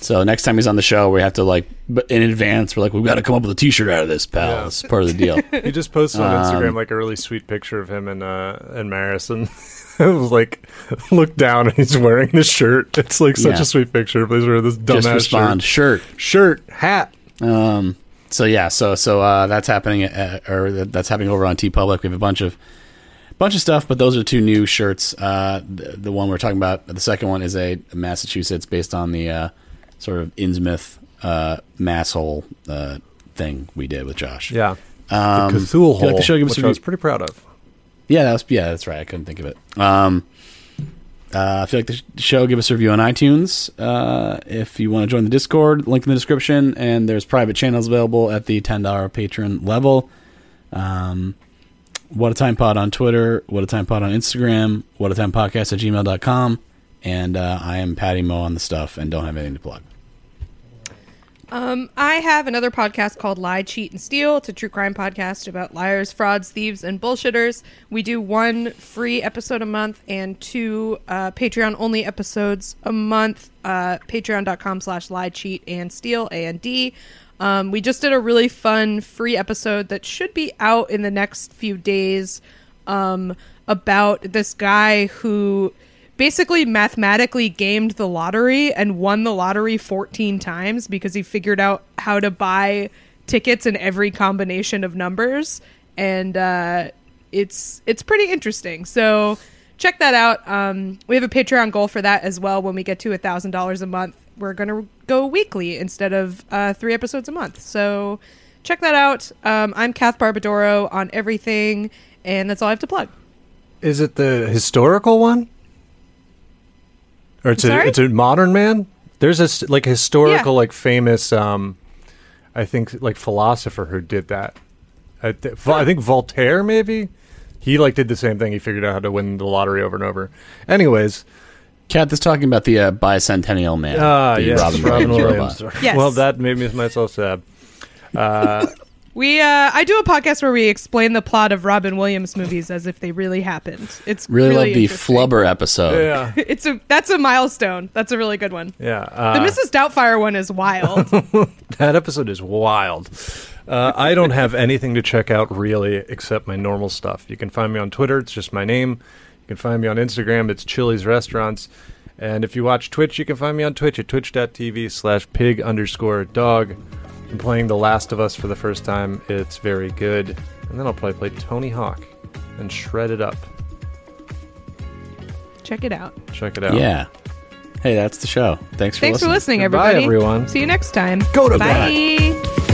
so next time he's on the show, we have to like in advance. We're like, we've got to come up with a T-shirt out of this, pal. Yeah. It's part of the deal. He just posted on Instagram Um, like a really sweet picture of him and uh and Maris, and it was like, look down and he's wearing this shirt. It's like such Yeah. a sweet picture. Please wear this dumbass Just respond, shirt. shirt. Shirt, hat. Um, so yeah, so so uh, that's happening, at, or that's happening over on TeePublic. We have a bunch of bunch of stuff, but those are two new shirts. Uh, the, the one we're talking about, the second one is a Massachusetts based on the uh, sort of Innsmouth uh, masshole uh, thing we did with Josh. Yeah. Um, the Cthulhu you like the show? Give us which I was pretty proud of. Yeah, that's yeah, that's right. I couldn't think of it. Um, uh, if you like the show, give us a review on iTunes. Uh, if you want to join the Discord, link in the description, and there's private channels available at the ten dollar patron level. Um, what a time pod on Twitter, what a time pod on Instagram, what a time podcast at gmail.com. and uh, I am Patty Mo on the stuff and don't have anything to plug. Um, I have another podcast called Lie, Cheat, and Steal. It's a true crime podcast about liars, frauds, thieves, and bullshitters. We do one free episode a month and two uh, Patreon only episodes a month. Uh, Patreon.com slash lie, cheat, and steal, A and D. Um, we just did a really fun free episode that should be out in the next few days um, about this guy who basically mathematically gamed the lottery and won the lottery 14 times because he figured out how to buy tickets in every combination of numbers. And uh, it's it's pretty interesting. So check that out. Um, we have a patreon goal for that as well when we get to a thousand dollars a month we're gonna go weekly instead of uh, three episodes a month. So check that out. Um, I'm Kath Barbadoro on everything, and that's all I have to plug. Is it the historical one? Or it's a it's a modern man? There's a like historical Yeah. like famous um I think like philosopher who did that. I, th- Vol- I think Voltaire maybe. He like did the same thing. He figured out how to win the lottery over and over. Anyways, Kat is talking about the uh, bicentennial man. ah the yes, Robin, Robin Williams. Williams. Yes. Well, that made me myself sad. Uh, We uh, I do a podcast where we explain the plot of Robin Williams movies as if they really happened. It's Really, really, love the flubber episode. yeah, It's a that's a milestone. That's a really good one. yeah. The Uh, Mrs. Doubtfire one is wild. That episode is wild. Uh, I don't have anything to check out really except my normal stuff. You can find me on Twitter, it's just my name. You can find me on Instagram, it's Chili's Restaurants. And if you watch Twitch, you can find me on Twitch at twitch.tv slash pig underscore dog. I'm playing The Last of Us for the first time. It's very good. And then I'll probably play Tony Hawk and shred it up. Check it out. Check it out. Yeah. Hey, that's the show. Thanks for Thanks for listening. listening, Goodbye, everybody. everyone. See you next time. Go to Bye.